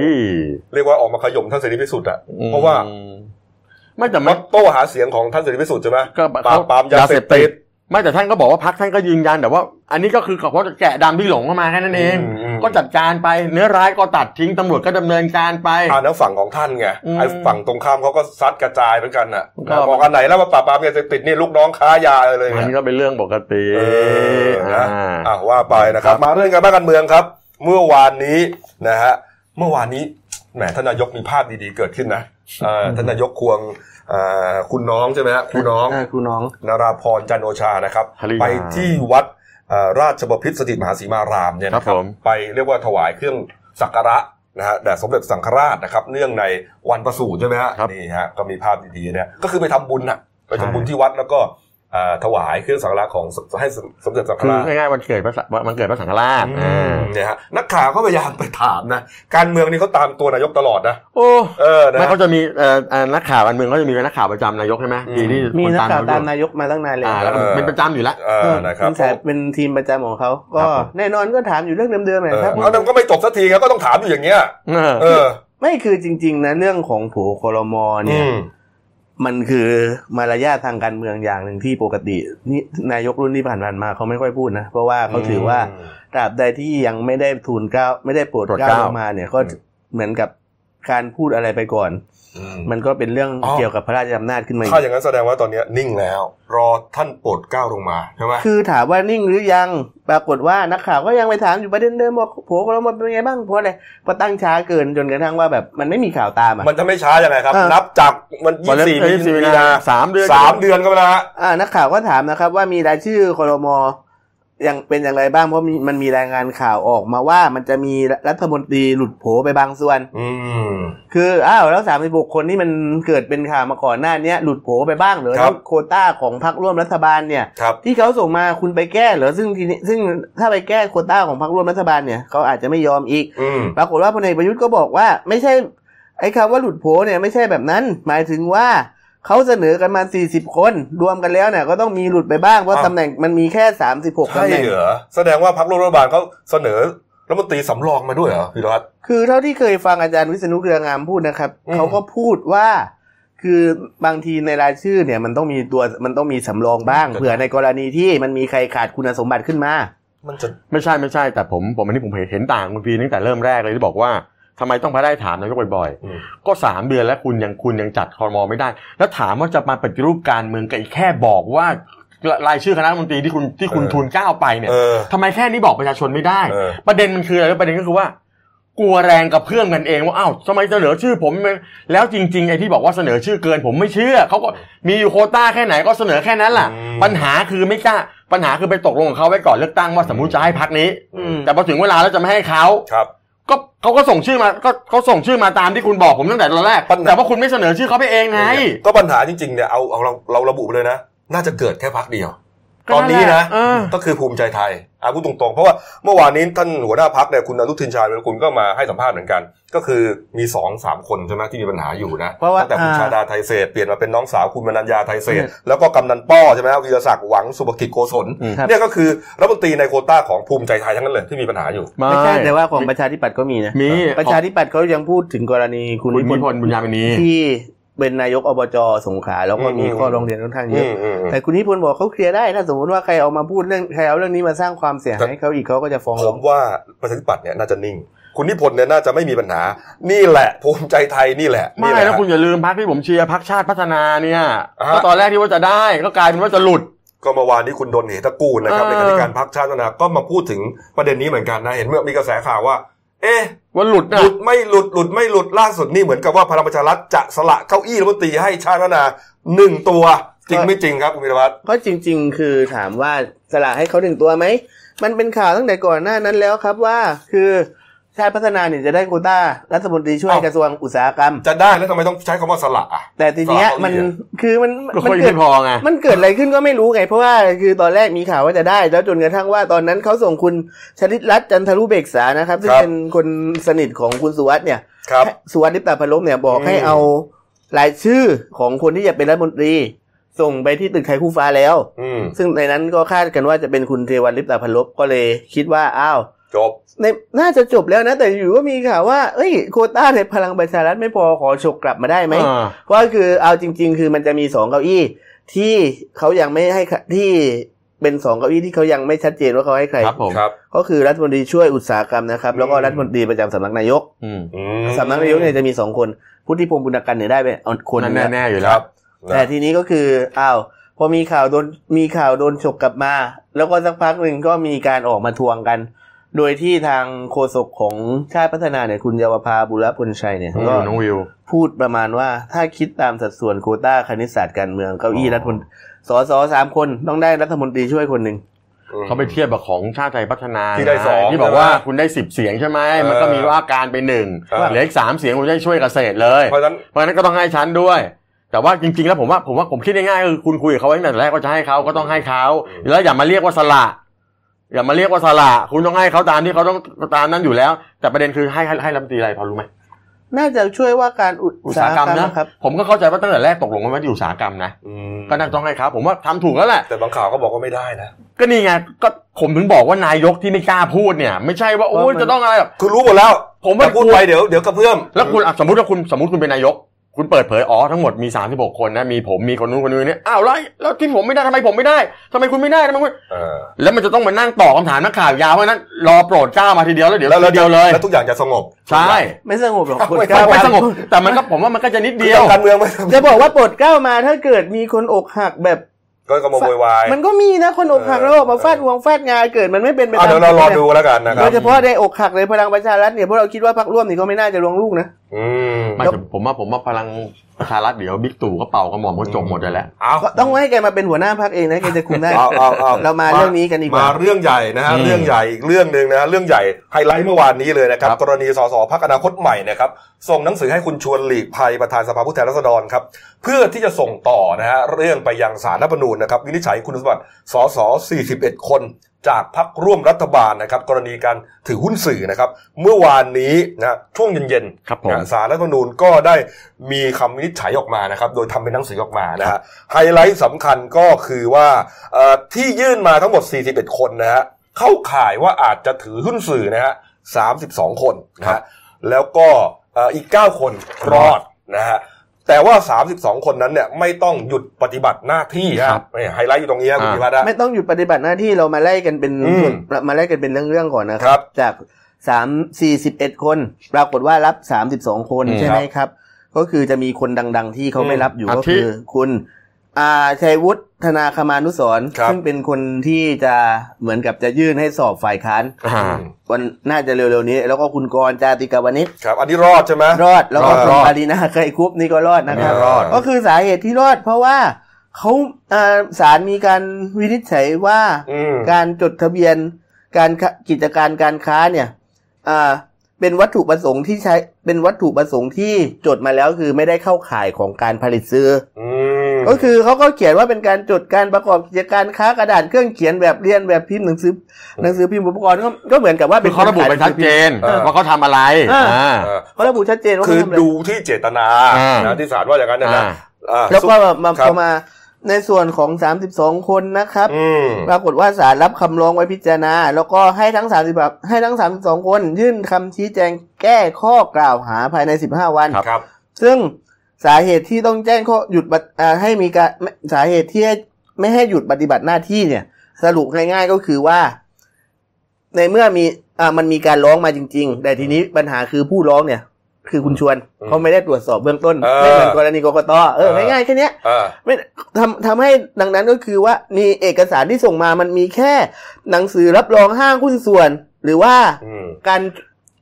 S2: ย
S1: เรียกว่าออกมาขย่มท่านเสรีพิสุทธิ์อะเพราะว่า
S2: อืมไม่แต่
S1: ม
S2: ไม่
S1: อตโต้หาเสียงของท่านเสรีพิสุทธิ์ใช่ไหม
S2: ก็
S1: ปราบปรามยาเสพติด
S2: ไม่แต่ท่านก็บอกว่าพรรคท่านก็ยืนยันแต่ว่า อันนี้ก็คือเขาจะแกะดำที่หลงเข้ามาแค่นั้นเอง
S1: อืมอืม
S2: ก็จัดการไปเนื้อร้ายก็ตัดทิ้งตำรวจก็ดำเนินการไป
S1: อ่าแล้วฝั่งของท่านไง
S2: อืม
S1: ไอ้ฝั่งตรงข้ามเขาก็ซัดกระจายเหมือนกันน่ะ
S2: ก็
S1: บอกอันไหนแล้วว่าปราบปรามยาเสพติดนี่ลูกน้องค้ายาเลย
S2: มัน
S1: เนี่ย
S2: ก็เป็นเรื่องปกติ
S1: เออนะ
S2: อ่า
S1: อะว่าไปนะครับ มาเรื่องการบ้านการเมืองครับ เมื่อวานนี้นะฮะเมื่อวานนี้แหมท่านนายกมีภาพดีๆเกิดขึ้นนะเอ่อท่านนายกควงเอ่อ คุณน้องใช่ไหมฮะคุณน้องา
S3: ครูน้อง
S1: นาราพรจันโอชานะครับ
S2: ภริยา
S1: ไปที่วัดเอ่อราชบพิตรสถิตมหาสีมารามเนี่ยนะค
S2: ครั
S1: รับบ
S2: ผม
S1: ไปเรียกว่าถวายเครื่องสักการะนะฮะแด่สมเด็จสังฆราชนะครับ เนื่องในวันประสูติใช่ไหมฮะ
S2: ครับ
S1: นี่ฮะก็มีภาพดีๆเนี่ยก็คือไปทำบุญน่ะไปทำบุญที่วัดแล้วก็เอ่อ ถวายเครื่องสักการะของให้สมเด็จสังฆ
S2: คือ
S1: ราช
S2: ง่ายๆวันเกิดพระสัมันเกิดพระสังฆราช
S1: อืมเนี่ยฮะนักข่าวก็พยายามไปถามนะการเมืองนี่เขาตามตัวนายกตลอดนะ
S2: โอ้
S1: เออนะ
S2: ไม่เขาจะมีเอ่อเอ่อนักข่าวการเมืองเขาจะมีนักข่าวประจำนายกใช่ไหม
S1: อืม
S2: ปีนี้
S3: มี
S2: คน
S3: นักข่าวตาม
S2: น
S3: นายกมาตั้งนานเลย
S2: อ่าแล้วก็
S1: เออ
S2: เป็นประจำอยู่แล้ว
S1: เออนะครับ
S3: เป็นสายเป็นทีมประจำของเขาก็
S2: ครับผม
S3: แน่นอนก็ถามอยู่เรื่องเดิมๆ
S1: เอ
S3: นะ
S1: อ
S3: ครับ
S1: เอาแต่ก็ไม่จบสักทีครับก็ต้องถามอยู่อย่างเงี้ย
S2: เออ
S1: เออ
S3: ไม่คือจริง ๆนะเรื่องของโผครมเนี่ย
S1: อื ม
S3: มันคือมารยาททางการเมืองอย่างหนึ่งที่ปกตินี่นายกรุ่นที่ผ่านๆมาเขาไม่ค่อยพูดนะ เพราะว่าเขาถือว่าตราบใดที่ยังไม่ได้ทูลเกล้าไม่ได้โปรด
S2: โปรด
S3: เก
S2: เก
S3: ล้า
S2: ล้า
S3: ลงมาเนี่ยก็เหมือนกับการพูดอะไรไปก่อน
S1: อื ม
S3: มันก็เป็นเรื่อง
S1: อ๋อ
S3: เกี่ยวกับพระราชอำนาจขึ้นมาอี
S1: ถ้ากอย่างนั้นแสดงว่าตอนเนี้ยนิ่งแล้ว รอท่านโปรดเกล้าลงมาใช่ไหม
S3: คือถามว่านิ่งหรือยังปรากฏว่านักข่าวก็ยังไปถามอยู่ประเด็นเดิมว่าโผล่เรามาเป็นไงบ้างเพราะอะไรเพราะตั้งช้าเกินจนกระทั่งว่าแบบมันไม่มีข่าวตามอะ
S1: มันจะไม่ช้ายังไงครับ
S3: เออ
S1: นับจากมัน
S2: วันนั้น
S1: ยี่
S2: เอ้ย
S1: สี่
S2: มี
S1: มี
S2: นา
S1: นา
S2: สามเดือน
S1: สามเดือนก็ไปแล้วฮะ
S3: อ่านักข่าวก็ถามนะครับว่ามีรายชื่อครม ยังเป็นอย่างไรบ้างเพราะมีมันมีรายงานข่าวออกมาว่ามันจะมีรัฐมนตรีหลุดโผไปบางส่วน
S1: อืม
S3: คืออ้าวแล้วสามสิบหกคนที่มันเกิดเป็นข่าวมาก่อนหน้าเนี้ยหลุดโผไปบ้างเหรอ
S1: ครับ
S3: แล้วโควต้าของพรรคร่วมรัฐบาลเนี่ย
S1: ครับ
S3: ที่เขาส่งมาคุณไปแก้เหรอซึ่งทีนี้ซึ่งถ้าไปแก้โควต้าของพรรคร่วมรัฐบาลเนี่ยเขาอาจจะไม่ยอมอีก
S1: อืม
S3: ปรากฏว่าพลเอกประยุทธ์ก็บอกว่า ไม่ใช่ไอ้คำว่าหลุดโผเนี่ยไม่ใช่แบบนั้น หมายถึงว่า เขาเสนอกันมา40คน รวมกันแล้วเนี่ยก็ต้องมีหลุดไปบ้างเพราะ
S1: อ้าว
S3: ตำแหน่งมันมีแค่36
S1: ใช่
S3: ตำแหน่ง
S1: เหรอแสดงว่าพรรคร่วมรัฐบาลเขาเสนอรัฐมนตรีสำรองมาด้วยเหรอพี่รัตน์
S3: คือเท่าที่เคยฟังอาจารย์วิษณุเครืองามพูดนะครับ
S1: อืม
S3: เขาก็พูดว่า คือบางทีในรายชื่อเนี่ยมันต้องมีตัวมันต้องมีสำรองบ้างเผื่อในกรณีที่มันมีใครขาดคุณสมบัติขึ้นมา
S1: มันจะ
S2: ไม่ใช่ไม่ใช่แต่ผมผมอันนี้ผมเห็นต่างคุณพีตั้งแต่เริ่มแรกเลยที่บอกว่า ทำไมต้องมาได้ถามนายกบ่อย
S1: อืม
S2: ๆก็สามเดือนแล้วคุณยังคุณยังจัดคอรมอไม่ได้ แล้วถามว่าจะมาปฏิรูปการเมืองกับอีกแค่บอกว่ารายชื่อคณะรัฐมนตรีที่คุณที่คุณ
S1: เออ
S2: ทูลเกล้าไปเนี่ย
S1: เออ
S2: ทำไมแค่นี้บอกประชาชนไม่ได้
S1: เออ
S2: ประเด็นมันคืออะไรประเด็นก็คือว่า กลัวแรงกับเพื่อนกันเองว่าอ้าวทำไมเสนอชื่อผมไม่แล้วจริงๆไอ้ที่บอกว่าเสนอชื่อเกิน ผมไม่เชื่อเขาก็มีอยู่โควต้าแค่ไหนก็เสนอแค่นั้นแหละ
S1: อืม
S2: ปัญหาคือไม่กล้าปัญหาคือไปตกลงกับเขาไว้ก่อนเลือกตั้งว่าสมมติจะให้พักนี้
S3: อืม
S2: แต่พอถึงเวลาแล้วจะไม่ให้เขา
S1: ครับ
S2: ก็เขาก็ส่งชื่อมาก็เขาส่งชื่อมาตามที่คุณบอกผมตั้งแต่ตอนแรก
S1: ปัญหา
S2: แต่ว่าคุณไม่เสนอชื่อเขาไปเองไง
S1: ก็ปัญหาจริงๆเนี่ยเอาเอาเราเราระบุไปเลยนะ น่าจะเกิดแค่พักเดียว
S2: ก็
S1: ตอนนี้นะ
S2: เออ
S1: ก็คือภูมิใจไทยอาพูดตรงๆ เพราะว่าเมื่อวานนี้ท่านหัวหน้าพักเนี่ยคุณอนุทินชาญวิรกุลก็มาให้สัมภาษณ์เหมือนกัน ก็คือมีสองสามคนใช่ไหมที่มีปัญหาอยู่นะ
S3: เพราะว่า
S1: ตั้งแต่คุณ
S3: อ่า
S1: ชาดาไทยเศรษฐ์เปลี่ยนมาเป็นน้องสาวคุณมนัญญาไทยเศรษฐ์แล้วก็กำนันป้อใช่ไหมวีรศักดิ์หวังสุภกิจโกศล
S2: อืม
S3: ครับ
S1: เนี่ยก็คือรัฐมนตรีในโควต้าของภูมิใจไทยทั้งนั้นเลยที่มีปัญหาอยู่
S3: ไม่ใช่แต่ว่าของประชาธิปัตย์ก็มีนะ
S2: มี
S3: ประชาธิปัตย์เขายังพูดถึงกรณีคุณ
S2: คุณ
S3: นิ
S2: นิ
S3: พ
S2: พ
S3: น
S2: น
S3: ธ์
S2: ธ์บุญญามณี
S3: ที่ เป็นนายกอบจสงขลาแล้วก็มี
S1: อืม
S3: ข้อร้องเรียนค่อนข้างเย
S1: อื
S3: อะ
S1: มอืมอืม
S3: แต่คุณนิพนธ์บอกเขาเคลียร์ได้ถ้าสมมติว่าใครเอามาพูดเรื่องใครเอาเรื่องนี้มาสร้างความเสียหายให้เขาอีกเขาก็จะฟ้อง
S1: ผ
S3: ร้อง
S1: มว่าประชาธิปัตย์เนี่ยน่าจะนิ่ง คุณนิพนธ์เนี่ยน่าจะไม่มีปัญหา นี่แหละภูมิใจไทยนี่แหละ
S2: ไม่
S1: นี่หะ
S2: แล้วคุณอย่าลืมพักที่ผมเชียร์พักชาติพัฒนาเนี่ย
S1: อ่าฮะ
S2: ก็ตอนแรกที่ว่าจะได้ก็กลายเป็นว่าจะหลุด
S1: ก็เมื่อวานนี้คุณดนเหตระกูลนะครับ
S2: เอ
S1: ใน
S2: อ
S1: การการพักชาติพัฒนาก็มาพูดถึงประเด็นนี้เหมือนกันนะ เห็นเมื่อมีกระแสข่าวว่า เอ๊ะ
S2: ว่าหลุด
S1: ห
S2: นะ
S1: ลุดไม่หลุดหลุดไม่หลุดล่าสุดนี่เหมือนกับว่าพลังประชารัฐจะสละเก้าอี้รัฐมนตรีให้ชาติพัฒนาหนึ่งตัว จริงไม่จริงครับคุณพิรวัตร
S3: ก็จริง ๆ คือถามว่าสละให้เขาหนึ่งตัวไหมมันเป็นข่าวตั้งแต่ก่อนหน้านั้นแล้วครับว่า คือ ชาติพัฒนาเนี่ยจะได้โควต้ารัฐมนตรีช่วยกระทรวงอุตสาหกรรม
S1: จะได้แล้วทำไมต้องใช้คำว่าสละอะ
S3: แต่ทีเนี้ย
S1: สละเก้าอี้
S3: มัน
S1: อะ
S3: คือมัน
S2: ก็
S3: มั
S2: ค่อย
S3: เกิด
S2: ไม่พอไง
S3: มันเกิดอะไรขึ้นก็ไม่รู้ไง เพราะว่าคือตอนแรกมีข่าวว่าจะได้ แล้วจนกระทั่งว่าตอนนั้นเขาส่งคุณชลิตรัตน์จันทรุเบกษานะครับ ซึ่ง
S1: ครับ
S3: เป็นคนสนิทของคุณสุวัสด์เนี่ย
S1: ครับ
S3: สุวัสดิ์ลิปตาพลบเนี่ยบอก
S1: อืม
S3: ให้เอารายชื่อของคนที่จะเป็นรัฐมนตรี ส่งไปที่ตึกไทยคู่ฟ้าแล้ว
S1: อืม
S3: ซึ่งในนั้นก็คาดกันว่าจะเป็นคุณเทวันลิปตาพลบก็เลยคิดว่าอ้าว
S1: จบ
S3: ในน่าจะจบแล้วนะ แต่อยู่ก็มีข่าวว่าเอ้ยโควต้าในพลังประชารัฐไม่พอขอฉกกลับมาได้ไหม
S2: อ่า
S3: เพราะคือเอาจริง ๆ คือมันจะมีสองเก้าอี้ที่เขายังไม่ให้ค่ะที่เป็นสองเก้าอี้ที่เขายังไม่ชัดเจนว่าเขาให้ใคร
S2: ครับผม
S1: ครับ
S3: ก็คือรัฐมนตรีช่วยอุตสาหกรรมนะครับ แล้วก็
S1: อืม
S3: รัฐมนตรีประจำสำนักนายก
S2: อืม
S1: อืม
S3: สำนักนายกเนี่ยจะมีสองคนพุทธิพงศ์บุญกันเนี่ยได้ไปเอาคนห
S2: นั่
S3: นึ่
S2: น
S3: ง
S2: แน่ๆอยู่
S1: ค
S2: แล้
S1: รั
S2: ว
S1: บ
S3: แต่ทีนี้ก็คืออ้าวพอมีข่าวโดนมีข่าวโดนฉกกลับมา แล้วก็สักพักหนึ่งก็มีการออกมาทวงกัน โดยที่ทางโฆษกของชาติพัฒนาเนี่ยคุณเยาวภาบุรพลชัยเนี่ย
S2: อืม
S3: ก็
S2: น้องวิว
S3: พูดประมาณว่าถ้าคิดตามสัดส่วนโควต้าคณิตศาสตร์การเมืองเก้าอี้รัฐมนตรีสสสามคนต้องได้รัฐมนตรีช่วยคนหนึ่ง
S2: เขาไปเทียบกับของชาติไทยพัฒนา
S1: ที่ได้สอง
S2: ที่บอกว่า
S1: ใช่ไหม
S2: คุณได้สิบเสียงใช่ไหม
S1: เออ
S2: มันก็มีว่าการไปหนึ่ง
S1: เออ
S2: เหลืออีกสามเสียงคุณได้ช่วยเกษตรเลย
S1: เพราะฉะนั้น
S2: เพราะฉะนั้นก็ต้องให้ชั้นด้วยแต่ว่าจริงๆแล้วผมว่าผมว่าผมคิดง่ายๆคือคุณคุยกับเขาไว้ตั้งแต่แรกว่าจะให้เขาก็ต้องให้เขาแล้วอย่ามาเรียกว่าสละ อย่ามาเรียกว่าสละคุณต้องให้เขาตามที่เขาต้องตามนั้นอยู่แล้ว แต่ประเด็นคือให้ให้ให้รัฐมนตรีอะไรพอรู้ไหม
S3: น่าจะช่วยว่าการอุ
S2: อุ
S3: ต
S2: ต
S3: สา
S2: สา
S3: ห
S2: ห
S3: ก
S2: ก
S3: ร
S2: ร
S3: ร
S2: ร
S3: ม
S2: ม
S3: นะ
S2: นะครับ ผมก็เข้าใจว่าตั้งแต่แรกตกลงกันว่าอยู่อุตสาหกรรมนะ
S1: อืม
S2: ก็น่าต้องให้เขาผมว่าทำถูกแล้วแหละ
S1: แต่บางข่าวก็บอกว่าไม่ได้นะ
S2: ก็นี่ไงก็ผมถึงบอกว่านายกที่ไม่กล้าพูดเนี่ย ไม่ใช่ว่าโอ้ยจะต้องอะไรหรอก
S1: คือรู้หมดแล้ว
S2: ผมว่า
S1: แต่พูดไปเดี๋ยวเดี๋ยวกระเพื่อม
S2: แล้วคุณอะสมมติว่าคุณสมมติคุณเป็นนายก คุณเปิดเผยอ๋อทั้งหมดมี 36 คนนะมีผมมีคนนู้นคนนี้เนี่ยอ้าวแล้วแล้วที่ผมไม่ได้ทำไมผมไม่ได้ทำไมคุณไม่ได้ทำไมคุณ
S1: เออ
S2: แล้วมันจะต้องมานั่งตอบคำถามนักข่าวยาวเพราะฉะนั้นรอโปรดเกล้ามาทีเดียวแล้วเดี๋ยว
S1: แล้วแล้ว
S2: ทีเดียวเลย
S1: แล้วทุกอย่างจะสงบ
S2: ใช่
S3: ไม่สงบหรอก
S1: ไม่
S3: โปรด
S1: ไม่
S3: เกล้า
S2: ไม่
S3: มา
S2: สงบแต่มันก็ผมว่ามันก็จะนิด
S1: เดี
S2: เดี
S1: ย
S2: ยวว
S1: การเมืองไม่
S3: จะบอกว่าโปรดเกล้ามาถ้าเกิดมีคนอกหักแบบ
S1: ก็กำลังโวยวาย
S3: มันก็มีนะคนอกหัก
S1: เออ
S3: แล้วออกมาฟาดวงฟาดงาเกิดมันไม่เป็นไป
S1: อะ
S3: ตาม
S1: เดี๋ยวเรารอดูแล้วกันนะค
S3: โด
S1: รับ
S3: ยเฉพาะในอกหักในพลังประชารัฐเนี่ยพวกเราคิดว่าพรรคร่วมนี่ก็ไม่น่าจะลงลูกนะ
S1: อืม
S2: ไม่แต่ผมว่าผมว่าพลัง ประชารัฐเดี๋ยวบิ๊กตู่ก็เป่ากระหม่อมก็จบหมดเลยแหละ
S1: เอา
S3: ก็ต้องให้แกมาเป็นหัวหน้าพรรคเองนะแกจะคุมได้
S1: เอาเอาเอา
S3: เรามาเรื่องนี้กันดีกว่า
S1: มาเรื่องใหญ่นะฮะ
S2: อืม
S1: เรื่องใหญ่อีกเรื่องหนึ่งนะฮะเรื่องใหญ่ไฮไลท์เมื่อวานนี้เลยนะครับ
S2: ครับ
S1: กรณีสสพักอนาคตใหม่นะครับส่งหนังสือให้คุณชวนหลีกภัยประธานสภาผู้แทนราษฎรครับเพื่อที่จะส่งต่อนะฮะเรื่องไปยังสารรัฐธรรมนูญนะครับวินิจฉัยคุณสมบัติสส41 คน จากพักร่วมรัฐบาลนะครับ กรณีการถือหุ้นสื่อนะครับ เมื่อวานนี้นะช่วงเย็นๆ
S2: ครับผม
S1: นะสารรัฐธรรมนูญก็ได้มีคำวินิจฉัยออกมานะครับ โดยทำเป็นหนังสือออกมานะฮะไฮไลท์สำคัญก็คือว่าเอ่อที่ยื่นมาทั้งหมด 41 คนนะฮะเข้าข่ายว่าอาจจะถือหุ้นสื่อนะฮะ32 คนนะฮะแล้วก็เอ่ออีก 9 คนรอดนะฮะ แต่ว่า 32 คนนั้นเนี่ยไม่ต้องหยุดปฏิบัติหน้าที่ฮะ
S2: ครับ
S1: เนี่ยไฮไลท์อยู่ตรงนี้ครับคุณ
S2: อ่า
S1: พิพัฒน์ฮะ
S3: ไม่ต้องหยุดปฏิบัติหน้าที่เรามาไล่กันเป็น
S1: อืม
S3: มาไล่กันเป็นเรื่องๆก่อนนะค
S1: ครั
S3: รับ จากสามสี่สิบเอ็ดคน ปรากฏว่ารับสามสิบสองคน
S2: อืม
S3: ใช่ไหมครับ ก็คือจะมีคนดัง ๆ ที่เขาไม่รับอยู่
S2: อาทิ
S3: ก็คือคุณ อาชัยวุฒิธนาคมานุสรณ์
S1: ครับ
S3: ซึ่งเป็นคนที่จะเหมือนกับจะยื่นให้สอบฝ่ายค้าน
S2: อ่า
S3: วันน่าจะเร็วๆนี้ แล้วก็คุณกรณ์จาติกาวนิช
S1: ครับ อันนี้รอดใช่ไหม
S3: รอดแล้วก็
S2: รอด
S3: คุณ
S2: รอด
S3: ปารีนาไกรคุปนี่ก็รอดนะครับ
S1: รอด
S3: ก็คือสาเหตุที่รอดเพราะว่าเขาอ่าศาลมีการวินิจฉัยว่า
S1: อืม
S3: การจดทะเบียนการค้ากิจการการค้าเนี่ยอ่าเป็นวัตถุประสงค์ที่ใช้เป็นวัตถุประสงค์ที่จดมาแล้วคือไม่ได้เข้าข่ายของการผลิตซื้อ
S1: อืม
S3: อ ก็คือเขาก็เขียนว่าเป็นการจดการประกอบกิจการค้ากระดาษเครื่องเขียนแบบเรียนแบบพิมพ์หนังสือหนังสือพิมพ์อุปกรณ์ก็ก็เหมือนกับว่า
S2: คือเขาระบุไปชัดเจน
S1: เออ
S2: ว่าเขาทำอะไร
S3: อ่า
S2: อ่า
S1: เออ
S3: เขาระบุชัดเจนว่า
S1: คือ
S3: เขาทำอะไร
S1: ดูที่เจตนา
S2: อ่า
S1: นะที่ศาลว่าอย่างนั้นนะนะ
S2: อ่า
S1: อ่า
S3: แล้วก็มา
S1: ครับ
S3: พอมาในส่วนของ 32 คนนะครับ
S1: อืม
S3: ปรากฏว่าศาลรับคำร้องไว้พิจารณา แล้วก็ให้ทั้ง30แบบให้ทั้ง 32 คน ยื่นคำชี้แจงแก้ข้อกล่าวหาภายใน 15 วัน
S1: ครับ
S3: ซึ่ง สาเหตุที่ต้องแจ้งข้อหยุดปฏิอ่าให้มีการไม่สาเหตุที่ให้ไม่ให้หยุดปฏิบัติหน้าที่เนี่ย สรุปง่ายๆก็คือว่า ในเมื่อมีอ่ามันมีการร้องมาจริง ๆ แต่ทีนี้ปัญหาคือผู้ร้องเนี่ย คือคุณชวน
S1: อืม
S3: เขาไม่ได้ตรวจสอบเบื้องต้น
S1: เออ
S3: ไม่เหมือนกรณีกกตเออ
S1: เออ
S3: ง่ายๆแค่เนี้ย
S1: อ่า
S3: ไม่ทำทำให้ดังนั้นก็คือว่ามีเอกสารที่ส่งมามันมีแค่ หนังสือรับรองห้างหุ้นส่วน หรือว่า
S1: อืม
S3: การ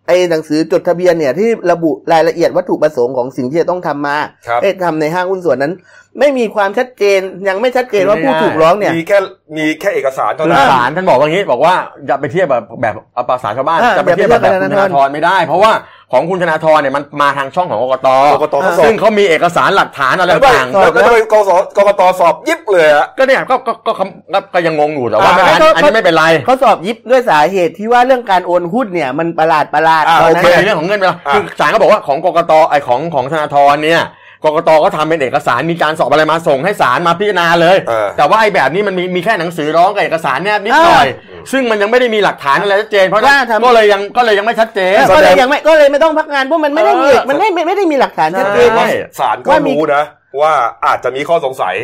S3: ไอ้หนังสือจดทะเบียนเนี่ยที่ระบุรายละเอียดวัตถุประสงค์ของสิ่งที่จะต้องทำมา
S1: ครับ
S3: เอ้ยทำในห้างหุ้นส่วนนั้น ไม่มีความชัดเจนยังไม่ชัดเจนว่าผู้ถูกร้องเนี่ย
S1: มีแค่มีแค่เอกสารเท่า
S2: คือ
S1: นั้น
S2: ศาลท่านบอกว่างี้ บอกว่าจะไปเทียบแบบแบบเอาภาษาชาวบ้าน
S3: อ่า
S2: จะไปเทียบแบบ
S3: อย่าไป
S2: แบบ
S3: เทียบ
S2: คุณ
S3: กับ
S2: ธนาธรไม่ได้ เพราะว่าของคุณธนาธรเนี่ยมันมาทางช่องของกกต
S1: กกตเขาสอบ
S2: ซึ่งเขามีเอกสารหลักฐานอะไร
S1: แล้วไป
S2: ต่าง
S1: แล้วก็ไปกสกกตสอบยิบเลยอะ
S2: ก็เนี่ยก็ก็ก็ก็ก็ก็ยังงงอยู่แต่ว่า
S1: อ่า
S2: ไม่อัน
S3: ก็
S2: อันนี้ไม่เป็นไร
S3: เขาสอบยิบด้วยสาเหตุที่ว่าเรื่องการโอนหุ้นเนี่ยมันประหลาดประหลาด
S1: อ่า
S3: ตอน
S1: โอ
S3: นั้
S1: เค
S3: น
S2: ในเรื่องของเงินไปแล้ว
S1: อะ
S2: คือศาลก็บอกว่าของกกตไอของของธนาธรเนี่ย กกตก็ทำเป็นเอกสารมีการสอบอะไรมาส่งให้ศาลมาพิจารณาเลย
S1: เออ
S2: แต่ว่าไอแบบนี้มันมีมีแค่หนังสือร้องกับเอกสารแนบนิดหน่อย ซึ่งมันยังไม่ได้มีหลักฐานอะไรชัดเจนเพราะฉะนั้น
S3: ว่าทำ
S2: ก็เลยยังก็เลยยังไม่ชัดเจน
S3: ก็เลยยังไม่ก็เลยไม่ต้องพักงานเพราะมันไม่ได้มี
S2: เออ
S3: มันไม่ไม่ไม่ได้มีหลักฐานชัดเจน
S2: ใช่
S1: ศาลก็
S3: ว่ามี
S1: รู้นะว่าอาจจะมีข้อสงสัย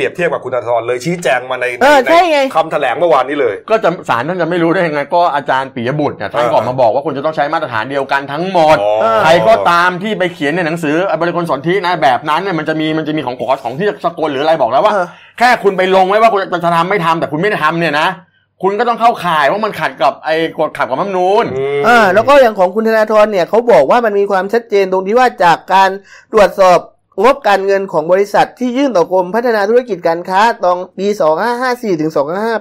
S1: เปรียบเทียบกับคุณธนาธรเลยชี้แจงมาใน
S3: เออใช่ไง
S1: คำแถลงเมื่อวานนี้เลย
S2: ก็จะศาลท่านจะไม่รู้ได้ยังไงก็อาจารย์ปิยบุตรเนี่ยท่าน
S1: เออ
S2: ก็ออกมาบอกว่าคุณจะต้องใช้มาตรฐานเดียวกันทั้งหมด
S1: อ๋อ
S2: ใครก็ตามที่ไปเขียนในหนังสือบริคลสนธินะแบบนั้นเนี่ยมันจะมีมันจะมีของกอของที่สกลหรืออะไรบอกแล้วว่า
S3: เออ
S2: แค่คุณไปลงไว้ว่าคุณจะทำไม่ทำแต่คุณไม่ได้ทำเนี่ยนะ คุณก็ต้องเข้าข่ายว่ามันขัดกับไอ้กฎขัดกับรัฐธรรมนูญ
S1: ม
S3: อ่าแล้วก็อย่างของคุณธนาธรเนี่ยเขาบอกว่ามันมีความชัดเจนตรงที่ว่าจากการตรวจสอบ งบการเงินของบริษัทที่ยื่นต่อกรมพัฒนาธุรกิจการค้าตองปี 2554ถึง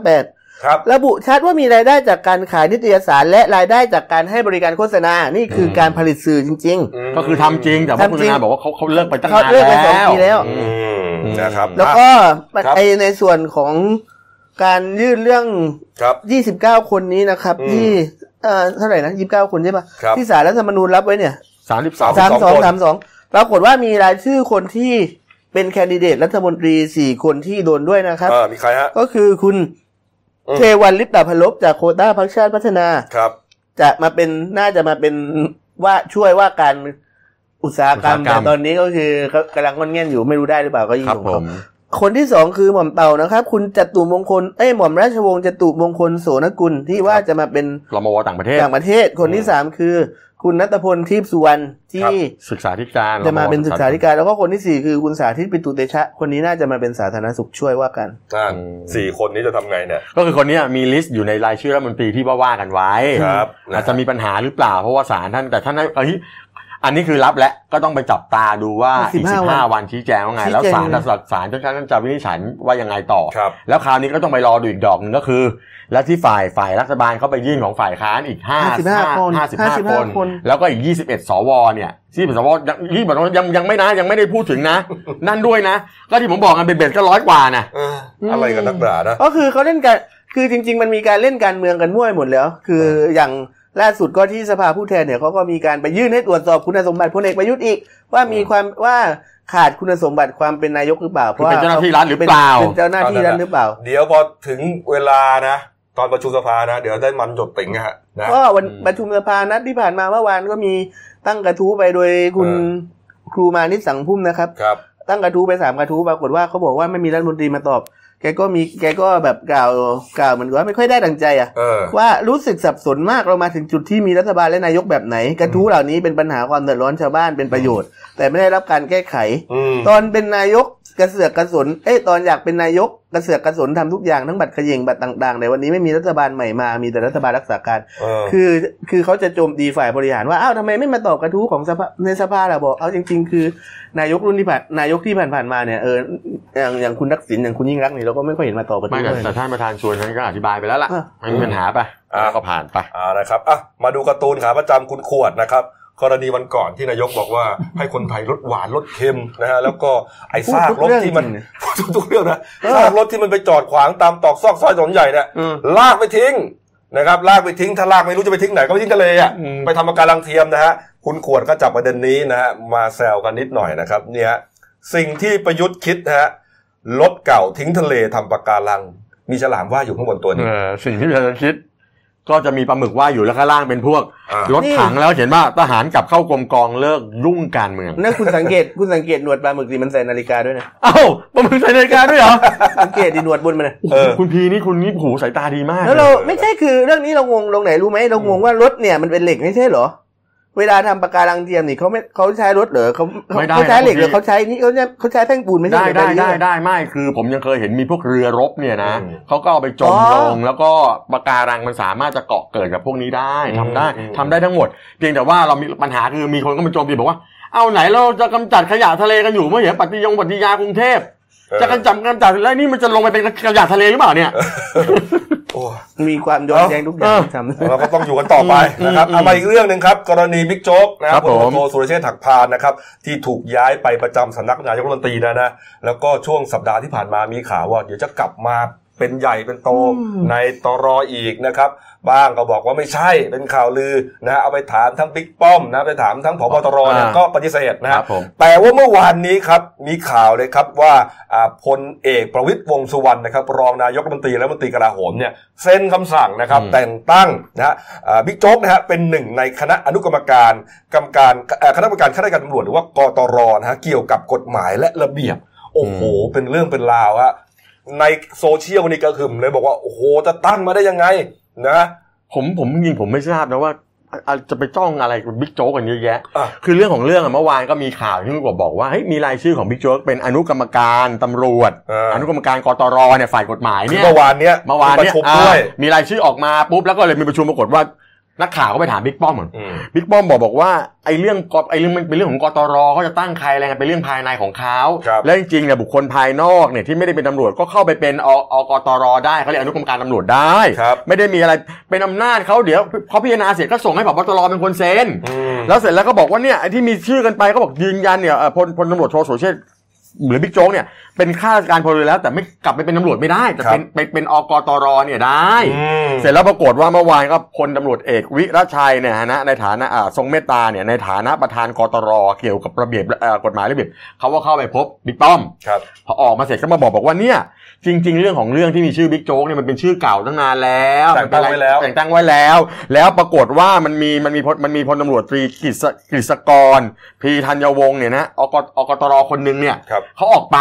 S3: 2558
S1: ครับ
S3: ระบุชัดว่ามีรายได้จากการขายนิตยสาร และรายได้จากการให้บริการโฆษณา นี่คืออ
S2: ม
S3: การผลิตสื่อจริง
S2: ก็คือทำจริงแต่ว่าคุณ
S3: ทำจริง
S2: นาบอกว่าเขาเขาเลิกไปตั้ง
S3: เขา
S2: นาน
S3: เลิกไปสอง
S2: แล้ว
S3: ปีแล้ว
S1: อืมนะครับ
S3: ๆแล้วก็
S1: ครับ
S3: ไอในส่วนของการยื่นเรื่อง
S1: ครับ
S3: 29คนนี้นะครับ
S1: อืม
S3: ที่เอ่อเท่าไหร่นะ29คนใช่ปะ
S1: ครับ
S3: ที่สารรัฐธรรมนูญรับไว้เนี่ย
S2: สามสิบสอง
S3: สามสอง
S1: คน
S3: สามสอง ปรากฏว่ามีรายชื่อคนที่เป็นแคนดิเดตรัฐมนตรีสี่คนที่โดนด้วยนะครับ
S1: เออมีใครฮะ
S3: ก็คือคุณ
S1: อืม
S3: เทวันลิปตาพลบจากโควต้าพักชาติพัฒนา
S1: ครับ
S3: จะมาเป็นน่าจะมาเป็นว่าช่วยว่าการอุตสาหกรรม
S2: อุตสาหกรร
S3: แต่
S2: ม
S3: ตอนนี้ก็คือกำลังงอนเงียนอยู่ไม่รู้ได้หรือเปล่าก็ยิ่ง
S2: ครับ
S3: ของ
S2: ผ
S3: เขา
S2: ม
S3: คนที่สองคือหม่อมเต่านะครับ คุณจตุมงคลเอ้ยหม่อมราชวงศ์จตุมงคลโสนกุลที่ว่าจะมาเป็น
S2: รมวต่างประเทศ
S3: ต่างประเทศ คนที่สามคือ คุณณัฏฐพลทีปสุวรรณที่
S2: ศึกษาธิการ
S3: จะมาเป็นศึกษาธิการ แล้วก็คนที่สี่คือคุณสาธิตปิตุเตชะ คนนี้น่าจะมาเป็นสาธารณสุขช่วยว่ากัน
S1: นั่นสี่คนนี้จะทำไงเนี่ย
S2: ก็คือคนเนี้ยมี list อยู่ในรายชื่อรัฐมนตรีที่ว่าว่ากันไว้
S1: ครับ
S2: อาจจะมีปัญหาหรือเปล่าเพราะว่าศาลท่านแต่ท่านให้เอ้ย อันนี้คือรับแล้วก็ต้องไปจับตาดูว่าอีก
S3: 15
S2: สิบห้าวันชี้แจงว่าไง
S3: ชี้แจง
S2: แล้วศาลจะศาลท่านจะวินิจฉัยว่ายังไงต่อ
S1: ครับ
S2: แล้วคราวนี้ก็ต้องไปรอดูอีกดอกหนึ่งก็คือ แล้วที่ฝ่ายฝ่ายรัฐบาลเขาไปยื่นของฝ่ายค้านอีกห้า
S3: 55คน
S2: ห้าสิบห้า
S3: 55
S2: คน
S3: คน
S2: แล้วก็อีกยี่สิบเอ็ดสวเนี่ยที่สวยังยี่สิบเอ็ดยังยังไม่นะยังไม่ได้พูดถึงนะ นั่นด้วยนะ ก็ที่ผมบอกกันเป็นเบ็ดก็ร้อยกว่านะ
S1: เอออะไรกันนักหนานะ
S3: ก็คือเขาเล่นกันคือจริง ๆ มันมีการเล่นการเมืองกันมั่วไปหมดแล้ว คืออย่าง ล่าสุดก็ที่สภาผู้แทนเนี่ยเขาก็มีการไปยื่นให้ตรวจสอบคุณสมบัติพลเอกประยุทธ์อีก ว่ามีความว่าขาดคุณสมบัติความเป็นนายกหรือเปล่าเพ
S2: คือ
S3: ราะ
S2: เป็น
S3: ว่า
S2: เจ้าหน้าที่รัฐหรือเปล่า
S3: เป็นเจ้าหน้าที่รัฐหรือเปล่า
S1: เดี๋ยวพอถึงเวลานะตอนประชุมสภานะเดี๋ยวได้มันจดติ่งนะฮะนะ
S3: ก็วัน
S2: อืม
S3: ประชุมสภานัดที่ผ่านมาเมื่อวานก็มีตั้งกระทู้ไปโดยคุณ
S1: เออ
S3: ครูมานิดสังพุ่มนะครับ
S1: ครับ
S3: ตั้งกระทู้ไปสามกระทู้ปรากฏว่าเขาบอกว่าไม่มีรัฐมนตรีมาตอบ แกก็มีแกก็แบบกล่าวกล่าวเหมือนกับว่าไม่ค่อยได้ดังใจอะ
S1: เออ
S3: ว่ารู้สึกสับสนมากเรามาถึงจุดที่มีรัฐบาลและนายกแบบไหน กระทู้เหล่านี้เป็นปัญหาความเดือดร้อนชาวบ้านเป็นประโยชน์ แต่ไม่ได้รับการแก้ไข
S1: อืม
S3: ตอนเป็นนายกกระเสือกกระสนเอ้ยตอนอยากเป็นนายกกระเสือกกระสนทำทุกอย่างทั้งบัตรเขย่งบัตรต่างๆแต่วันนี้ไม่มีรัฐบาลใหม่มา มีแต่รัฐบาลรักษาการ
S1: เออ
S3: คือคือเขาจะโจมตีฝ่ายบริหารว่าอ้าวทำไมไม่มาตอบกระทู้ของสภาในสภาล่ะบอกเอาจริง ๆ คือนายกรุ่นที่ผ่านนายกที่ผ่านๆมาเนี่ยเอออย่างอย่างคุณทักษิณอย่างคุณยิ่งรักษณ์นี่เราก็ไม่ค่อยเห็นมาตอบกระ
S2: ไม่
S3: ทู้
S2: แต่
S3: เลย
S2: แต่ท่านประธานชวนท่านก็อธิบายไปแล้วล่ะ
S3: อะ
S2: ไม่มีปัญหาไป
S1: อะ
S2: แล้วก็ผ่านไป
S1: อ่านะครับอะมาดูการ์ตูนขาประจำคุณขวดนะครับ กรณีวันก่อนที่นายกบอกว่า ให้คนไทยลดหวานลดเค็มนะฮะแล้วก็ไอ้ซากรถที่มัน
S3: พูดทุกเรื่องจริง
S1: ทุกเรื่องนะ
S3: เออ
S1: ซากรถที่มันไปจอดขวางตามตอกซอกซอยถนนใหญ่เนี่ย
S2: อืม
S1: ลากไปทิ้งนะครับลากไปทิ้งถ้าลากไม่รู้จะไปทิ้งไหนก็ไปทิ้งทะเลอะ
S2: อืม
S1: ไปทำปะการังเทียมนะฮะคุณขวดก็จับประเด็นนี้นะฮะมาแซวกันนิดหน่อยนะครับเนี่ยฮะสิ่งที่ประยุทธ์คิดนะฮะรถเก่าทิ้งทะเลทำปะการัง มีฉลามว่ายอยู่ข้างบนตัวนี้
S2: เออสิ่งที่เราจะคิด ก็จะมีปลาหมึกว่ายอยู่แล้วข้างล่างเป็นพวก
S1: อ่าร
S2: ถถังแล้วเห็นว่าทหารกลับเข้ากรมกองเลิกยุ่งการเมือง
S3: นั่นคุณสังเกตคุณสังเกตหนวดปลาหมึกสิมันใส่นาฬิกาด้วยนะ
S2: เอ้าปลาหมึกใส่นาฬิกาด้วยเหรอ
S3: สังเกตดีหนวดบนมันนะ
S1: เออ
S2: คุณพีนี่คุณนี่หูสายตาดีมาก
S3: แล้วเราไม่ใช่คือเรื่องนี้เรางงตรงไหนรู้ไหมเรางงว่ารถเนี่ยมันเป็นเหล็กไม่ใช่เหรอ เวลาทำปะการังเทียมนี่เขาไม่เขาใช้รถเหรอเขาเขา
S2: ไม่ได้
S3: เขาใช้เหล็กหรือ
S2: นะ
S3: เขาใช้นี่เขาใช้เขาใช้แท่งปูนไม่ใช่
S2: ได้
S3: เหรอ
S2: ได้
S3: แบบนี้
S2: ได้
S3: เหรอ
S2: ได้ไม่คือ ผมยังเคยเห็นมีพวกเรือรบเนี่ยนะ
S1: อืม
S2: เขาก็เอาไปจม
S3: อ๋อ
S2: ลงแล้วก็ปะการังมันสามารถจะเกาะเกิดกับพวกนี้ได้
S1: อืม
S2: ทำได้
S1: อืม
S2: ทำได้ทั้งหมด เพียงแต่ว่าเรามีปัญหาคือมีคนก็มาโจมตีบอกว่าเอาไหนเราจะกำจัดขยะทะเลกันอยู่เมื่อเห็นปฏิยงปฏิยากรุงเทพ จะกำจัดกำจัดแล้วนี่มันจะลงไปเป็นขยะทะเลหรือเปล่าเนี่ย
S1: โอ้
S3: มีความย้อนแย้งทุกอย่างที่ทำ
S1: เราก็ต้องอยู่กันต่อไปนะครับ
S2: อืม
S1: เอามาอีกเรื่องหนึ่งครับ กรณีบิ๊กโจ๊กนะค
S2: ครั
S1: รับบพล
S2: ผม
S1: โทสุรเชษฐ์ถักพานนะครับ ที่ถูกย้ายไปประจำสำนักนายกรัฐมนตรีนะนะแล้วก็ช่วงสัปดาห์ที่ผ่านมามีข่าวว่าเดี๋ยวจะกลับมา เป็นใหญ่เป็นโต
S3: อืม
S1: ในตรออีกนะครับ บ้างก็บอกว่าไม่ใช่เป็นข่าวลือนะเอาไปถามทั้งบิ๊กป้อมนะไปถามทั้งผบตรเนี่ย
S2: อ่า
S1: ก็ปฏิเสธนะ
S2: ค
S1: ค
S2: รั
S1: รั
S2: บบผม
S1: แต่ว่าเมื่อวานนี้ครับมีข่าวเลยครับว่าอ่าพลเอกประวิตยวงษ์สุวรรณนะครับรองนายกรัฐมนตรีและรัฐมนตรีกลาโหมเนี่ยเซ็นคำสั่งนะครับ
S2: อืม
S1: แต่งตั้งนะฮะอ่าบิ๊กโจ๊กนะฮะเป็นหนึ่งในคณะอนุกรรมการกรรมการเอ่อคณะกรรมการข้าราชการตำรวจหรือว่ากตรนะฮะเกี่ยวกับกฎหมายและระเบียบโอ้โห เป็นเรื่องเป็นราวฮะ ในโซเชียลนี่กระหึ่มเลยบอกว่า โอ้โห จะตั้งมาได้ยังไง นะ
S2: ผมผมจริงๆผมไม่ทราบนะว่าอะจะไปจ้องอะไรกับบิ๊กโจ๊กกันเยอะแยะ
S1: อะ
S2: คือเรื่องของเรื่องอะเมื่อวานก็มีข่าวที่คุณกบบอกว่าเฮ้ยมีรายชื่อของบิ๊กโจ๊กเป็นอนุกรรมการตำรวจ
S1: เออ
S2: อนุกรรมการกตรเนี่ยฝ่ายกฎหมาย
S1: คือ
S2: เนี่ย
S1: เมื่อวานเนี้ย
S2: เมื่อวาน
S1: ประ
S2: เนี่ย
S1: ชุม
S2: อ่า
S1: ด้วย
S2: มีรายชื่อออกมาปุ๊บแล้วก็เลยมีประชุมปรากฏว่า นักข่าวก็ไปถามบิ๊กป้อมเหมือน
S1: อืม
S2: บิ๊กป้อมบอกบอกว่าไอ้เรื่องกไอ้เรื่องมันเป็นเรื่องของกตรเขาจะตั้งใครอะไรกันเป็นเรื่องภายในของเขา
S1: ครับ
S2: แล้วจริงๆเนี่ยบุคคลภายนอกเนี่ยที่ไม่ได้เป็นตำรวจก็เข้าไปเป็นออกตรได้เขาเรียกอนุกรรมการตำรวจได้
S1: ครับ
S2: ไม่ได้มีอะไรเป็นอำนาจเขาเดี๋ยวเขาพิจารณาเสร็จก็ส่งให้ผบตรเป็นคนเซ็น
S1: อืม
S2: แล้วเสร็จแล้วก็บอกว่าเนี่ยไอ้ที่มีชื่อกันไปก็บอกยืนยันเนี่ยเอ่อพลพลตำรวจโทสุรเชษฐ์หรือบิ๊กโจ๊กเนี่ย เป็นข้าราชการพลเรือนแล้ว แต่ไม่กลับไปเป็นตำรวจไม่ได้ แต่เป็นเป็นเป็นอกตรเนี่ยได้
S1: อืม
S2: เสร็จแล้วปรากฏว่าเมื่อวานก็พลตำรวจเอกวิรชัยเนี่ยนะในฐานะอ่าทรงเมตตาเนี่ยในฐานะประธานกตรเกี่ยวกับระเบียบเอ่อกฎหมายระเบียบเขาก็เข้าไปพบบิ๊กป้อม
S1: ครับ
S2: พอออกมาเสร็จก็มาบอกบอกว่าเนี่ยจริง ๆ เรื่องของเรื่องที่มีชื่อบิ๊กโจ๊กเนี่ยมันเป็นชื่อเก่าตั้งนานแล้ว
S1: แต่งตั้งไว้แล้ว
S2: แต่งตั้งไว้แล้ว แล้วปรากฏว่ามันมีมันมีพลมันมีพลตำรวจตรีกฤษกฤษกร พลีธัญญวงศ์เนี่ยนะอกอกตรคนหนึงเนี่ย
S1: ครับ
S2: เขาออกไป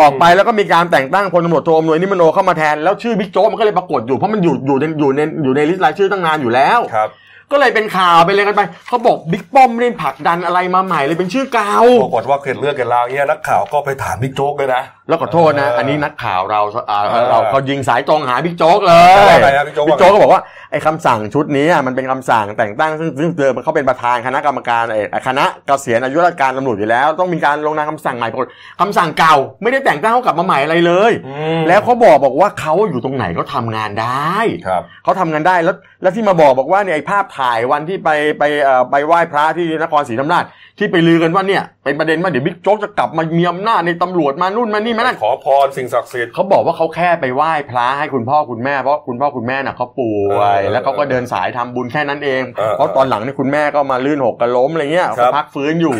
S1: อ
S2: อกไปแล้วก็มีการแต่งตั้งพลตำรวจโทอำนวยนิ่มมะโนเข้ามาแทนแล้วชื่อบิ๊กโจ๊กมันก็เลยปรากฏอยู่เพราะมันอยู่อยู่ในอยู่ในอยู่ใน list รายชื่อตั้งนานอยู่แล้ว
S1: ครับ
S2: ก็เลยเป็นข่าวไปเลยกันไปเขาบอกบิ๊กป้อมไม่ได้ผลักดันอะไรมาใหม่เลยเป็นชื่อเก่า
S1: ปรากฏว่าเกิดเรื่องกันราวเงี้ยนักข่าวก็ไปถามบิ๊กโจ๊กเลยนะ
S2: แล้วขอโทษนะ
S1: อั
S2: นนี้นักข่าวเราอ่า
S1: เรา
S2: เขายิงสายตรงหาบิ๊กโจ๊กเล
S1: ยบิ๊กโจ๊ก
S2: บิ๊
S1: ว่ากไง
S2: โจ๊กก็บอกว่า ไอ้คำสั่งชุดนี้อะมันเป็นคำสั่งแต่งตั้งซึ่งซึ่งเดิมเขาเป็นประธานคณะกรรมการเอ่อคณะเกษียณอายุราชการตำรวจอยู่แล้ว ต้องมีการลงนามคำสั่งใหม่ปรากฏคำสั่งเก่า ไม่ได้แต่งตั้งเขากลับมาใหม่อะไรเลย
S1: อืม
S2: แล้วเขาบอกบอกว่าเขาอยู่ตรงไหนก็ทำงานได้
S1: ครับ
S2: เขาทำงานได้แล้วแล้วที่มาบอกบอกว่าเนี่ยไอ้ภาพถ่ายวันที่ไปไปเอ่อไปไหว้พระที่นครศรีธรรมราชที่ไปลือกันว่าเนี่ยเป็นประเด็นว่าเดี๋ยวบิ๊กโจ๊กจะกลับมามีอำนาจในตำรวจมานู่นมานี่มานั่น
S1: ขอพรสิ่งศักดิ์สิทธิ์
S2: เขาบอกว่าเขาแค่ไปไหว้พระให้คุณพ่อคุณแม่เพราะคุณพ่อคุณแม่น่ะเขาป่วย
S1: เออ
S2: แล้วเขาก็เดินสายทำบุญแค่นั้นเอง
S1: เออ
S2: เพราะตอนหลังเนี่ยคุณแม่ก็มาลื่นหกกระล้มอะไรเงี้ย
S1: ครั
S2: เขา
S1: บ
S2: พักฟื้นอยู่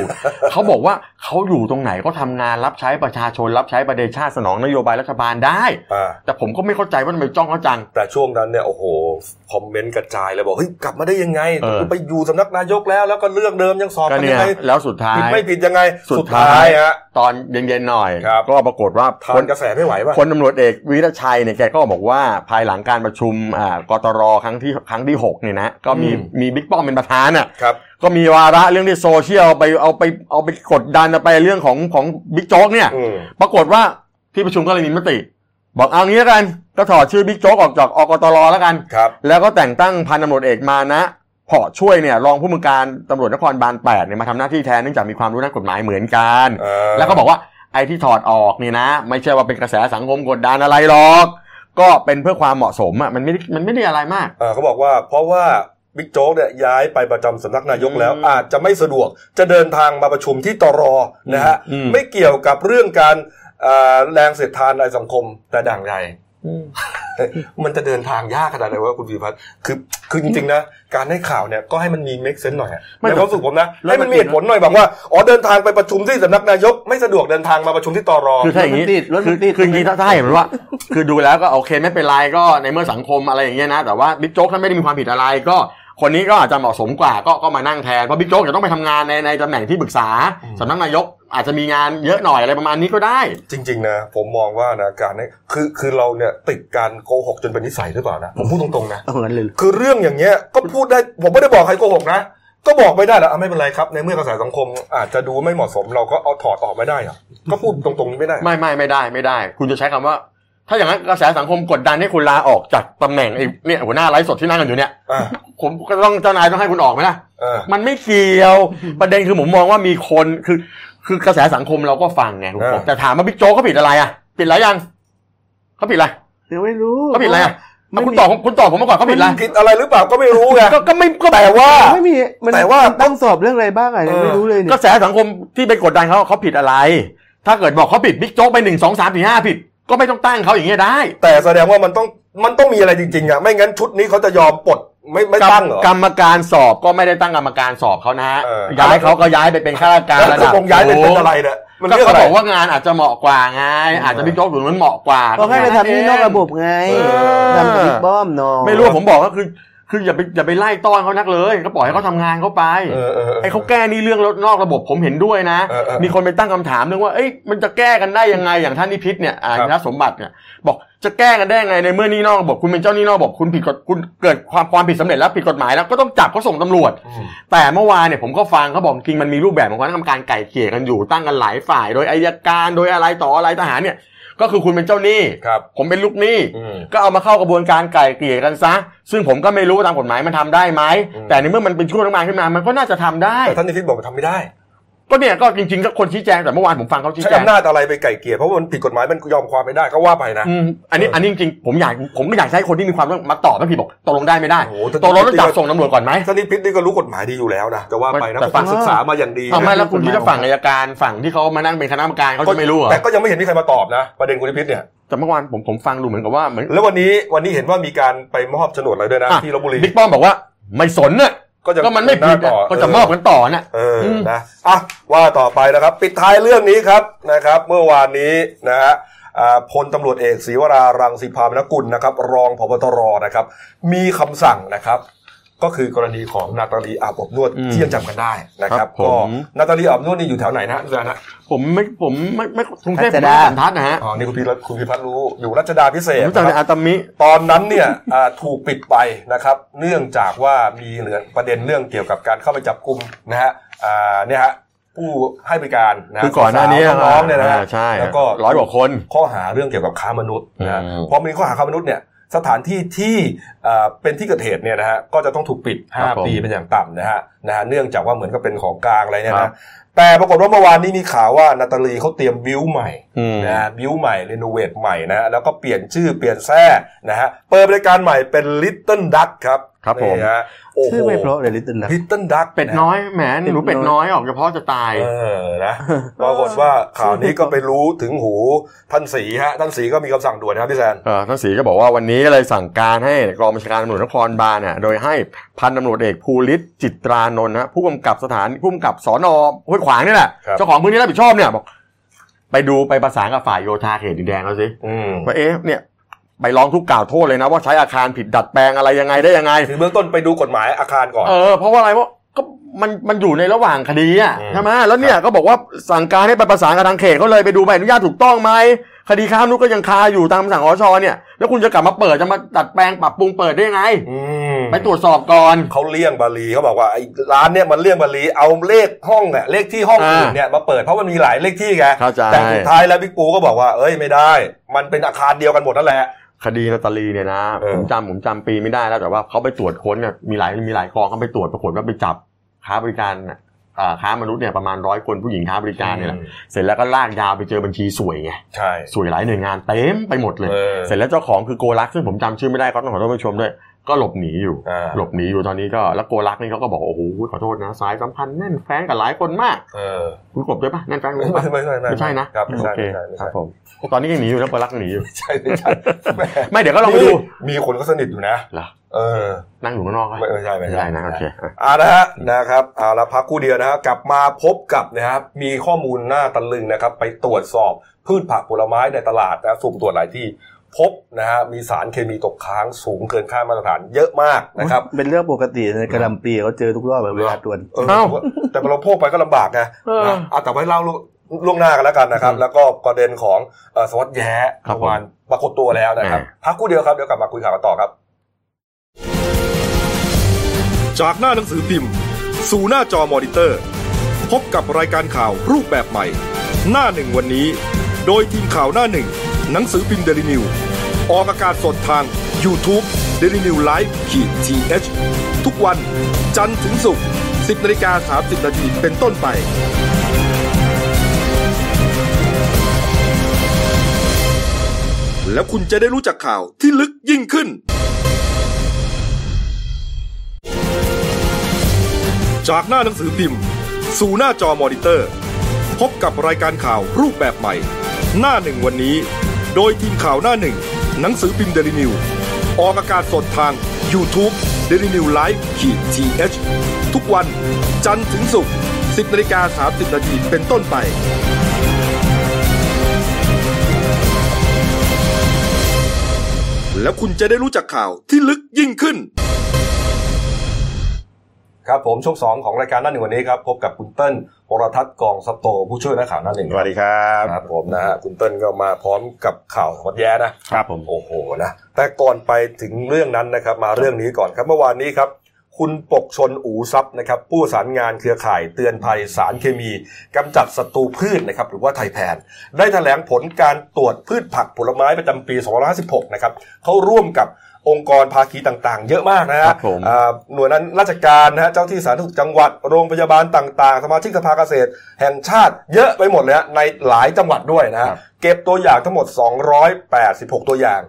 S2: เขาบอกว่าเขาอยู่ตรงไหนก็ทำงานรับใช้ประชาชนรับใช้ประเทศชาติสนองนโยบายรัฐบาลได้
S1: อ่า
S2: แต่ผมก็ไม่เข้าใจว่าทำไมจ้องเขาจัง
S1: แต่ช่วงนั้นเนี่ยโอ้โห คอมเมนต์กระจายเลยบอกเฮ้ยกลับมาได้ยังไง
S2: เออ
S1: ไปอยู่สำนักนายกแล้วแล้วก็เลือกเดิมยังสอบ
S2: ก็
S1: กัน
S2: เนี่
S1: ยั
S2: ย
S1: งไง
S2: แล้วสุดท้าย
S1: ผิดไม่ผิดยังไง
S2: สุดท้าย
S1: ฮะ
S2: ตอนเย็นๆหน่อย
S1: ครับ
S2: ก็ปรากฏว่า
S1: ทา
S2: คนน
S1: กระแสไม่ไหวป่ะ
S2: คนตำรวจเอกวิรชัยเนี่ยแกก็บอกว่าภายหลังการประชุมอ่ากตรครั้งที่ครั้งที่หกเนี่ยนะก็มี
S1: อืม
S2: มีบิ๊กป้อมเป็นประธานอะ
S1: ครับ
S2: ก็มีวาระเรื่องที่โซเชียลไปเอาไปเอาไปกดดันไปเรื่องของของบิ๊กโจ๊กเนี่ย
S1: อืม
S2: ปรากฏว่าที่ประชุมก็เลยมีมติ บอกเอางี้แล้วกันก็ถอดชื่อบิ๊กโจ๊กออกจากอกตรแล้วกัน
S1: ครับ
S2: แล้วก็แต่งตั้งพันตำรวจเอกมานะเผาะช่วยเนี่ยรองผู้บังคับการตำรวจนครบาล8เนี่ยมาทำหน้าที่แทนเนื่องจากมีความรู้ด้านกฎหมายเหมือนกัน
S1: เออ
S2: แล้วก็บอกว่าไอ้ที่ถอดออกเนี่ยนะ ไม่ใช่ว่าเป็นกระแสสังคมกดดันอะไรหรอก ก็เป็นเพื่อความเหมาะสมอะมันไม่ได้มันไม่ได้อะไรมาก
S1: เออเขาบอกว่าเพราะว่าบิ๊กโจ๊กเนี่ยย้ายไปประจำสำนักนายกแล้ว
S2: อืม
S1: อาจจะไม่สะดวกจะเดินทางมาประชุมที่ตรนะฮะ
S2: อืม
S1: ไม่เกี่ยวกับเรื่องการเอ่อ แรงเสียดทานในสังคมแต่ด่างใดเอ๊ะมันจะเดินทางยากขนาดไหนวะคุณพีพัฒน์คือคือจริงๆนะ การให้ข่าวเนี่ยก็ให้มันมี make sense หน่อยอะ
S2: ไม่
S1: ในความรู้สึกผมนะ
S2: แล้ว
S1: ให้มันมี
S2: มัน
S1: เหตุผลหน่อยแบบว่า อ๋อเดินทางไปประชุมที่สำนักนายก ไม่สะดวกเดินทางมาประชุมที่ตร
S2: คือถ้าอย่างนี้
S3: รถมันติดรถ
S2: คื
S3: มั
S2: อน
S3: ติด
S2: คือจริงๆถ้าถ้าเห็นว่า คือดูแล้วก็โอเคไม่เป็นไรก็ในเมื่อสังคมอะไรอย่างเงี้ยนะ แต่ว่าบิ๊กโจ๊กท่านไม่ได้มีความผิดอะไรก็คนนี้ก็อาจจะเหมาะสมกว่าก็ก็มานั่งแทนเพราะบิ๊กโจ๊กจะต้องไปทำงานในในตำแหน่งที่ปรึกษาสำนักนายก อาจจะมีงานเยอะหน่อยอะไรประมาณนี้ก็ได้
S1: จริง ๆ นะ ผมมองว่านะการให้คือคือเราเนี่ยติดการโกหกจนเป็นนิสัยหรือเปล่านะผมพูดตรงๆนะ
S3: เอางั้นเลย
S1: คือเรื่องอย่างเงี้ยก็พูดได้ผมไม่ได้บอกใครโกหกนะก็บอกไม่ได้แล้วอะไม่เป็นไรครับ ในเมื่อกระแสสังคมอาจจะดูไม่เหมาะสมเราก็เอาถอดออกไม่ได้เหรอก็พูดตรงๆนี้ไม่ได้
S2: ไม่ไม่ไม่ได้ไม่ได้ คุณจะใช้คำว่า ถ้าอย่างนั้นกระแสสังคมกดดันให้คุณลาออกจากตำแหน่งไอ้เนี่ยหัวหน้าไลฟ์สดที่นั่งกันอยู่เนี่ย
S1: อ่า
S2: ผมก็ต้องเจ้านายต้องให้คุณออกไหมล่ะ
S1: เออ
S2: มันไม่เกี่ยวประเด็นคือผมมองว่ามีคนคือ คือกระแสสังคมเราก็ฟังไงคุณ
S1: เออ
S2: ผมแต่ถามว่าบิ๊กโจ๊กเขาผิดอะไรอะผิดอะไรยังเขาผิดอะไร
S3: ยังไม่รู้
S2: เขาผิดอะไรอะ
S3: ไม่
S2: เอาคุณ
S3: มี
S2: ตอบผมคุณตอบผมมาก่อนเขาผิดอะไร
S1: ผิดอะไรหรือเปล่าก็ไม่รู้ไง
S2: ก็ก็ไม่ก็แต่ว่า
S3: ไม่มีมัน
S1: แต่ว่า
S3: ตั้งสอบเรื่องอะไรบ้างอะยังไม่รู้เลยเนี่
S2: ก
S3: ย
S2: ระแสสังคมที่ไปกดดันเขาเขาผิดอะไร ถ้าเกิดบอกเขาผิดบิ๊กโจ๊กไปหนึ่งสองสามสี่ห้าผิด ก็ไม่ต้องตั้งเขาอย่างเงี้ยได้
S1: แต่แสดงว่ามันต้องมันต้องมีอะไรจริงๆอะไม่งั้นชุดนี้เขาจะยอมปลด ไม่ไม่ตั้งเหรอ ก
S2: รรมการสอบก็ไม่ได้ตั้งกรรมการสอบเขานะฮะ
S1: เออ
S2: ย้ายเขาก็ย้ายไปเป็นข้าราชการ
S1: แล้ว
S2: ระ
S1: จะ
S2: ดับ
S1: คงย้ายเป็นเป็นอะไรเนี่ยมัน
S2: ก็
S1: เรื่อง
S2: เขา
S1: อะไร
S2: บอกว่างานอาจจะเหมาะกว่าไงอาจจะบิ๊กโจ๊กถึงมันเหมาะกว่า
S3: ก็ให้ไปทำที่นอกระบบไง
S1: เออ
S3: ทำกับบิ๊กป้อมเนาะ
S2: ไม่รู้ผมบอกก็คือ คืออย่าไปอย่าไปไล่ต้อนเขานักเลยก็ปล่อยให้เขาทำงานเขาไป
S1: เออเออ
S2: ไอ้เขาแก้นี่เรื่องนอกระบบผมเห็นด้วยนะ
S1: เออเออ
S2: มีคนไปตั้งคำถามเรื่องว่าเอ้ยมันจะแก้กันได้ยังไงอย่างท่านนิพิษเนี่ยอ่า
S1: ครับ
S2: นัสมบัติเนี่ยบอกจะแก้กันได้ยังไงในเมื่อนี่นอกระบบคุณเป็นเจ้าหนี่นอกระบบคุณผิดกฎคุณเกิดความความผิดสำเร็จแล้วผิดกฎหมายแล้วก็ต้องจับเขาส่งตำรวจ
S1: อืม
S2: แต่เมื่อวานเนี่ยผมก็ฟังเขาบอกจริงมันมีรูปแบบของคณะกรรมการไก่เกลี่ยกันอยู่ตั้งกันหลายฝ่าย โดยอายการโดยอะไรต่ออะไรทหารเนี่ย ก็คือคุณเป็นเจ้าหนี้
S1: ครับ
S2: ผมเป็นลูกหนี้
S1: อืม
S2: ก็เอามาเข้ากระบวนการไก่เกลี่ยกันซะ ซึ่งผมก็ไม่รู้ว่าตามกฎหมายมันทำได้ไหม
S1: อืม
S2: แต่ในเมื่อมันเป็นช่วงรัฐบาลขึ้นมามันก็น่าจะทำได้
S1: แต่ท่านนิพิษบอกว่าทำไม่ได้
S2: ก็เนี่ยก็จริงๆก็คนชี้แจงแต่เมื่อวานผมฟังเขาชี้
S1: ใช้
S2: แจง
S1: อำนาจอะไรไปไก่เกลี่ยเพราะว่ามันผิดกฎหมายมันยอมความไม่ได้ก็ว่าไปนะ
S2: อืมอันนี้อันนี้จริงๆผมอยากผมก็อยากให้คนที่มีความรู้มาตอบมาทีบอกตกลงได้ไม่ได้
S1: โอ้โหแต่
S2: ตกลงต้องจับส่งตำรวจก่อนไหม
S1: ท่านนิพิษนี่ก็รู้กฎหมายดีอยู่แล้วนะจะว่าไปนะ
S2: แต่
S1: เพราะคุณศึกษามาอย่างดี
S2: ทำไม
S1: นะ
S2: แล้วคุณคิดว่าฝั่งอัยการฝั่งที่เขามานั่งเป็นคณะกรรมการเขาจะไม่รู้เหรอ
S1: แต่ก็ยังไม่เห็นมีใครมาตอบนะ ประเด็นคุณนิพิษเนี่ย
S2: แต่เมื่อวานผมผมฟังดูเหมือนกับว่าเหมือน
S1: แล้ววันนี้วันนี้เห็นว่ามีการไปมอบโฉนดอะไรด้วยนะ
S2: อะ
S1: ที่ลบบุรี
S2: บิ๊กป้อมบอกว่าไม่สนน่ะ
S1: ก็จะ
S2: ก็มันไม่ผิด
S1: ต่
S2: อะก็จะมอบกันต่อน่ะ
S1: เอออ
S2: ม
S1: นะอะว่าต่อไปนะครับ ปิดท้ายเรื่องนี้ครับนะครับ เมื่อวานนี้นะฮะอ่าพลตำรวจเอกศรีวรารังสีพามนกุลนะครับ รองพบตรนะครับ มีคำสั่งนะครับ ก็คือกรณีของนาตาลีอาบอบนวด
S2: อืม
S1: ที่ยังจำกันได้นะค
S2: ครั
S1: รับบ
S2: ผม
S1: ก็นาตาลีอาบอบนวดนี่อยู่แถวไหนนะอาจารย์นะ
S2: ผมไม่ผมไม่ไม่กรุงเทพ
S3: รั
S2: ผม
S3: ชดา
S2: ไม่สันทัดนะฮะ
S1: อ๋อนี่คุณพิพัฒน์คุณพิพัฒน์รู้อยู่รัชดาพิเศษ
S2: รู้จัก
S1: นะ
S2: ใน
S1: ครับ
S2: อาตามิ
S1: ตอนนั้นเนี่ยอ่าถูกปิดไปนะครับ เนื่องจากว่ามีเหลือประเด็นเรื่องเกี่ยวกับการเข้าไปจับกลุ่มนะฮะอ่าเนี่ยฮะผู้ให้บริการนะ
S2: คือก่อนหน้านี้
S1: สวๆน้องๆเนี่ยนะฮะ
S2: อ่าใช่
S1: แล้วก็
S2: ร้อยกว่าคน
S1: ข้อหาเรื่องเกี่ยวกับค้ามนุษย์นะฮะ
S2: อืม
S1: พอมีข้อหาค้ามนุษย์เนี่ย สถานที่ที่อ่าเป็นที่เกิดเหตุเนี่ยนะฮะก็จะต้องถูกปิด
S2: ครับผม
S1: 5ปีเป็นอย่างต่ำนะฮะนะฮะเนื่องจากว่าเหมือนกับเป็นของกลางอะไรเนี่ย
S2: ครั
S1: นะ
S2: บ
S1: แต่ปรากฏว่าเมื่อวานนี้มีข่าวว่านาตาลีเขาเตรียมบิวใหม่
S2: อืม
S1: นะฮะบิวใหม่รีโนเวทใหม่นะฮะแล้วก็เปลี่ยนชื่อเปลี่ยนแท้นะฮะเปิดบริการใหม่เป็น Little Duck ครับ
S2: ครับผม
S1: นี่ฮะโอ้โห
S3: ชื่อไม่เพราะเลยลิตเติ้ลนะ
S1: Little Duck
S2: เป็ดน้อยแหมหนูเป็ดน้อยออกเฉพาะจะตาย
S1: เออนะปรากฏว่าข่าวนี้ก็ไปรู้ถึงหูท่านสีฮะท่านสีก็มีคำสั่งด่วนนะครับพี่แซน
S2: เออท่านศรีก็บอกว่าวันนี้ก็เลยสั่งการให้กองบัญชาการตำรวจนครบาลเนี่ยโดยให้พันตำรวจเอกภูริศจิตรานนท์นะฮะผู้กำกับสถานผู้กำกับสอนอห้วยขวางนี่แหละ
S1: ครับ
S2: เจ้าของพื้นที่รับผิดชอบเนี่ยบอกไปดูไปประสานกับฝ่ายโยธาเขตดินแดงเขาสิ
S1: อืม
S2: ว่าเอ๊ะเนี่ย ไปร้องทุกข์กล่าวโทษเลยนะว่าใช้อาคารผิดดัดแปลงอะไรยังไงได้ยังไง
S1: คือเบื้องต้นไปดูกฎหมายอาคารก่อน
S2: เออเพราะว่าอะไรเพราะก็มันมันอยู่ในระหว่างคดีอะ
S1: อืม
S2: ใช่ไหมแล้วเนี่ยก็บอกว่าสั่งการให้ไปประสานกับทางเขตเขาเลยไปดูใบอนุญาตถูกต้องไหมคดีค้ามนุษย์ก็ยังคาอยู่ตามคำสั่งอชเนี่ยแล้วคุณจะกลับมาเปิดจะมาดัดแปลงปรับปรุงเปิดได้ยังไง
S1: อืม
S2: ไปตรวจสอบก่อน
S1: เขาเลี่ยงบาลีเขาบอกว่าไอ้ร้านเนี่ยมันเลี่ยงบาลีเอาเลขห้องอะเลขที่ห้อง
S2: อ่า
S1: อื่นเนี่ยมาเปิดเพราะมันมีหลายเลขที่ไง
S2: เข้าใจ
S1: แต่สุดท้ายแล้วบิ๊กปูก็บอกว่าเอ้ยไม่ได้ มันเป็นอาคารเดียวกันหมดนั่นแหละ
S2: คดีนาตาลีเนี่ยนะ
S1: เออ
S2: ผมจำผมจำปีไม่ได้แล้วแต่ว่าเขาไปตรวจค้นเนี่ยมีหลายมีหลายกองเขาไปตรวจปรากฏว่าไปจับค้าบริการน่ะอ่าค้ามนุษย์เนี่ยประมาณร้อยคนผู้หญิงค้าบริการเนี่ยแหละเสร็จแล้วก็ลากยาวไปเจอบัญชีสวยไง
S1: ใช่
S2: สวยหลายหน่วยงานเต็มไปหมดเลย
S1: เออ
S2: เสร็จแล้วเจ้าของคือโกลักซึ่งผมจำชื่อไม่ได้ก็ต้องขอโทษผู้ชมด้วย ก็หลบหนีอยู่
S1: อ่า
S2: หลบหนีอยู่ตอนนี้ก็แล้วโกลักนี่เขาก็บอกโอ้โหขอโทษนะสายสัมพันธ์แน่นแฟนกับหลายคนมาก
S1: เออ
S2: คุณกบด้วยปะแน่นแฟน
S1: ไม่
S2: คุณปะ
S1: ไม่ไม่ไม่
S2: ไม่ใช่นะครับ
S1: ไม่
S2: โอ
S1: ใช่
S2: เค
S1: ไม่ใช่ไม่
S2: ครั
S1: ใช่
S2: บผมตอนนี้ยังหนีอยู่นะโกลักยังหนีอยู่
S1: ไม่ใช่ไม่ใช่แหม
S2: ไม่เดี๋ยวก็ลองไปดู
S1: มีคนก็สนิทอยู่นะ
S2: เหรอ
S1: เออ
S2: นั่งอยู่ข้างนอกปะ
S1: ไม่ไม่ใช่ไม่
S2: ไม่
S1: ใช่
S2: ใช่นะโอเคอะ
S1: อ่านะฮะนะครับเอาละพักครู่เดียวนะฮะกลับมาพบกับนะครับมีข้อมูลหน้าตะลึงนะครับ ไปตรวจสอบพืชผักผลไม้ในตลาดนะสุ่มตรวจหลายที่ พบนะฮะมีสารเคมีตกค้างสูงเกินค่ามาตรฐานเยอะมากนะครับ
S3: เป็นเรื่องปกติในกระหลำปีเขาเจอทุกรอบแบบเวลาตรวจ
S1: เออแต่ว่าแต่เราพกไปก็ลำบากไง
S2: เออ
S1: นะเอาแต่ไว้เล่าล่วงหน้ากันแล้วกันนะครับ แล้วก็ประเด็นของเอ่อสวัสดแย้
S2: ครับผม
S1: เมื่อวานปรากฏตัวแล้วนะครับ
S2: แหม
S1: พักครู่เดียวครับเดี๋ยวกลับมาคุยข่าวกันต่อครับ จากหน้าหนังสือพิมพ์ สู่หน้าจอมอนิเตอร์ พบกับรายการข่าวรูปแบบใหม่ หน้าหนึ่งวันนี้ โดยทีมข่าวหน้าหนึ่ง หนังสือพิมพ์เดลินิวส์ออกอากาศสดทาง YouTube d e l i n e w l i v e ขีดทีเทุกวันจันทร์ถึงศุกร์10นาฬิกา30นาทีเป็นต้นไปแล้วคุณจะได้รู้จักข่าวที่ลึกยิ่งขึ้น จากหน้าหนังสือพิมพ์ สู่หน้าจอมอนิเตอร์ พบกับรายการข่าวรูปแบบใหม่ หน้าหนึ่งวันนี้ โดยทีมข่าวหน้าหนึ่ง หนังสือพิมพ์เดลิวิวออกอากาศสดทาง YouTube d e l i n e w l i v e ขีดทีเทุกวันจันทร์ถึงศุกร์10นาฬิกา30นาทีเป็นต้นไป แล้วคุณจะได้รู้จักข่าวที่ลึกยิ่งขึ้น ครับผมช่วงสองของรายการหน้าหนึ่งวันนี้ครับพบกับคุณเติ้ลวรทัศน์กองสัปโตผู้ช่วยนักข่าวหน้าหนึ่ง
S4: สวัสดีครับ
S1: ครับผมนะฮะคุณเติ้ลก็มาพร้อมกับข่าววัดแย้นะครับ
S2: ผม
S1: โอ้โหนะแต่ก่อนไปถึงเรื่องนั้นนะครับมาเรื่องนี้ก่อนครับเมื่อวานนี้ครับคุณปกชนอูซับนะครับผู้ประสานงานเครือข่ายเตือนภัยสารเคมีกำจัดศัตรูพืชนะครับหรือว่าไทยแพนได้แถลงผลการตรวจพืชผักผลไม้ประจำปี 2516นะครับเขาร่วมกับ องค์กรภาคีต่างๆ เยอะมากนะฮะ
S2: ครับผม
S1: อ่าหน่วยนั้นราชการนะฮะเจ้าที่สาธารณสุขจังหวัดโรงพยาบาลต่างๆ สมาชิกสภาเกษตร แห่งชาติเยอะไปหมดเลยฮะในหลายจังหวัดด้วยนะฮะ
S2: ครับ
S1: เก็บตัวอย่างทั้งหมด 286 ตัวอย่าง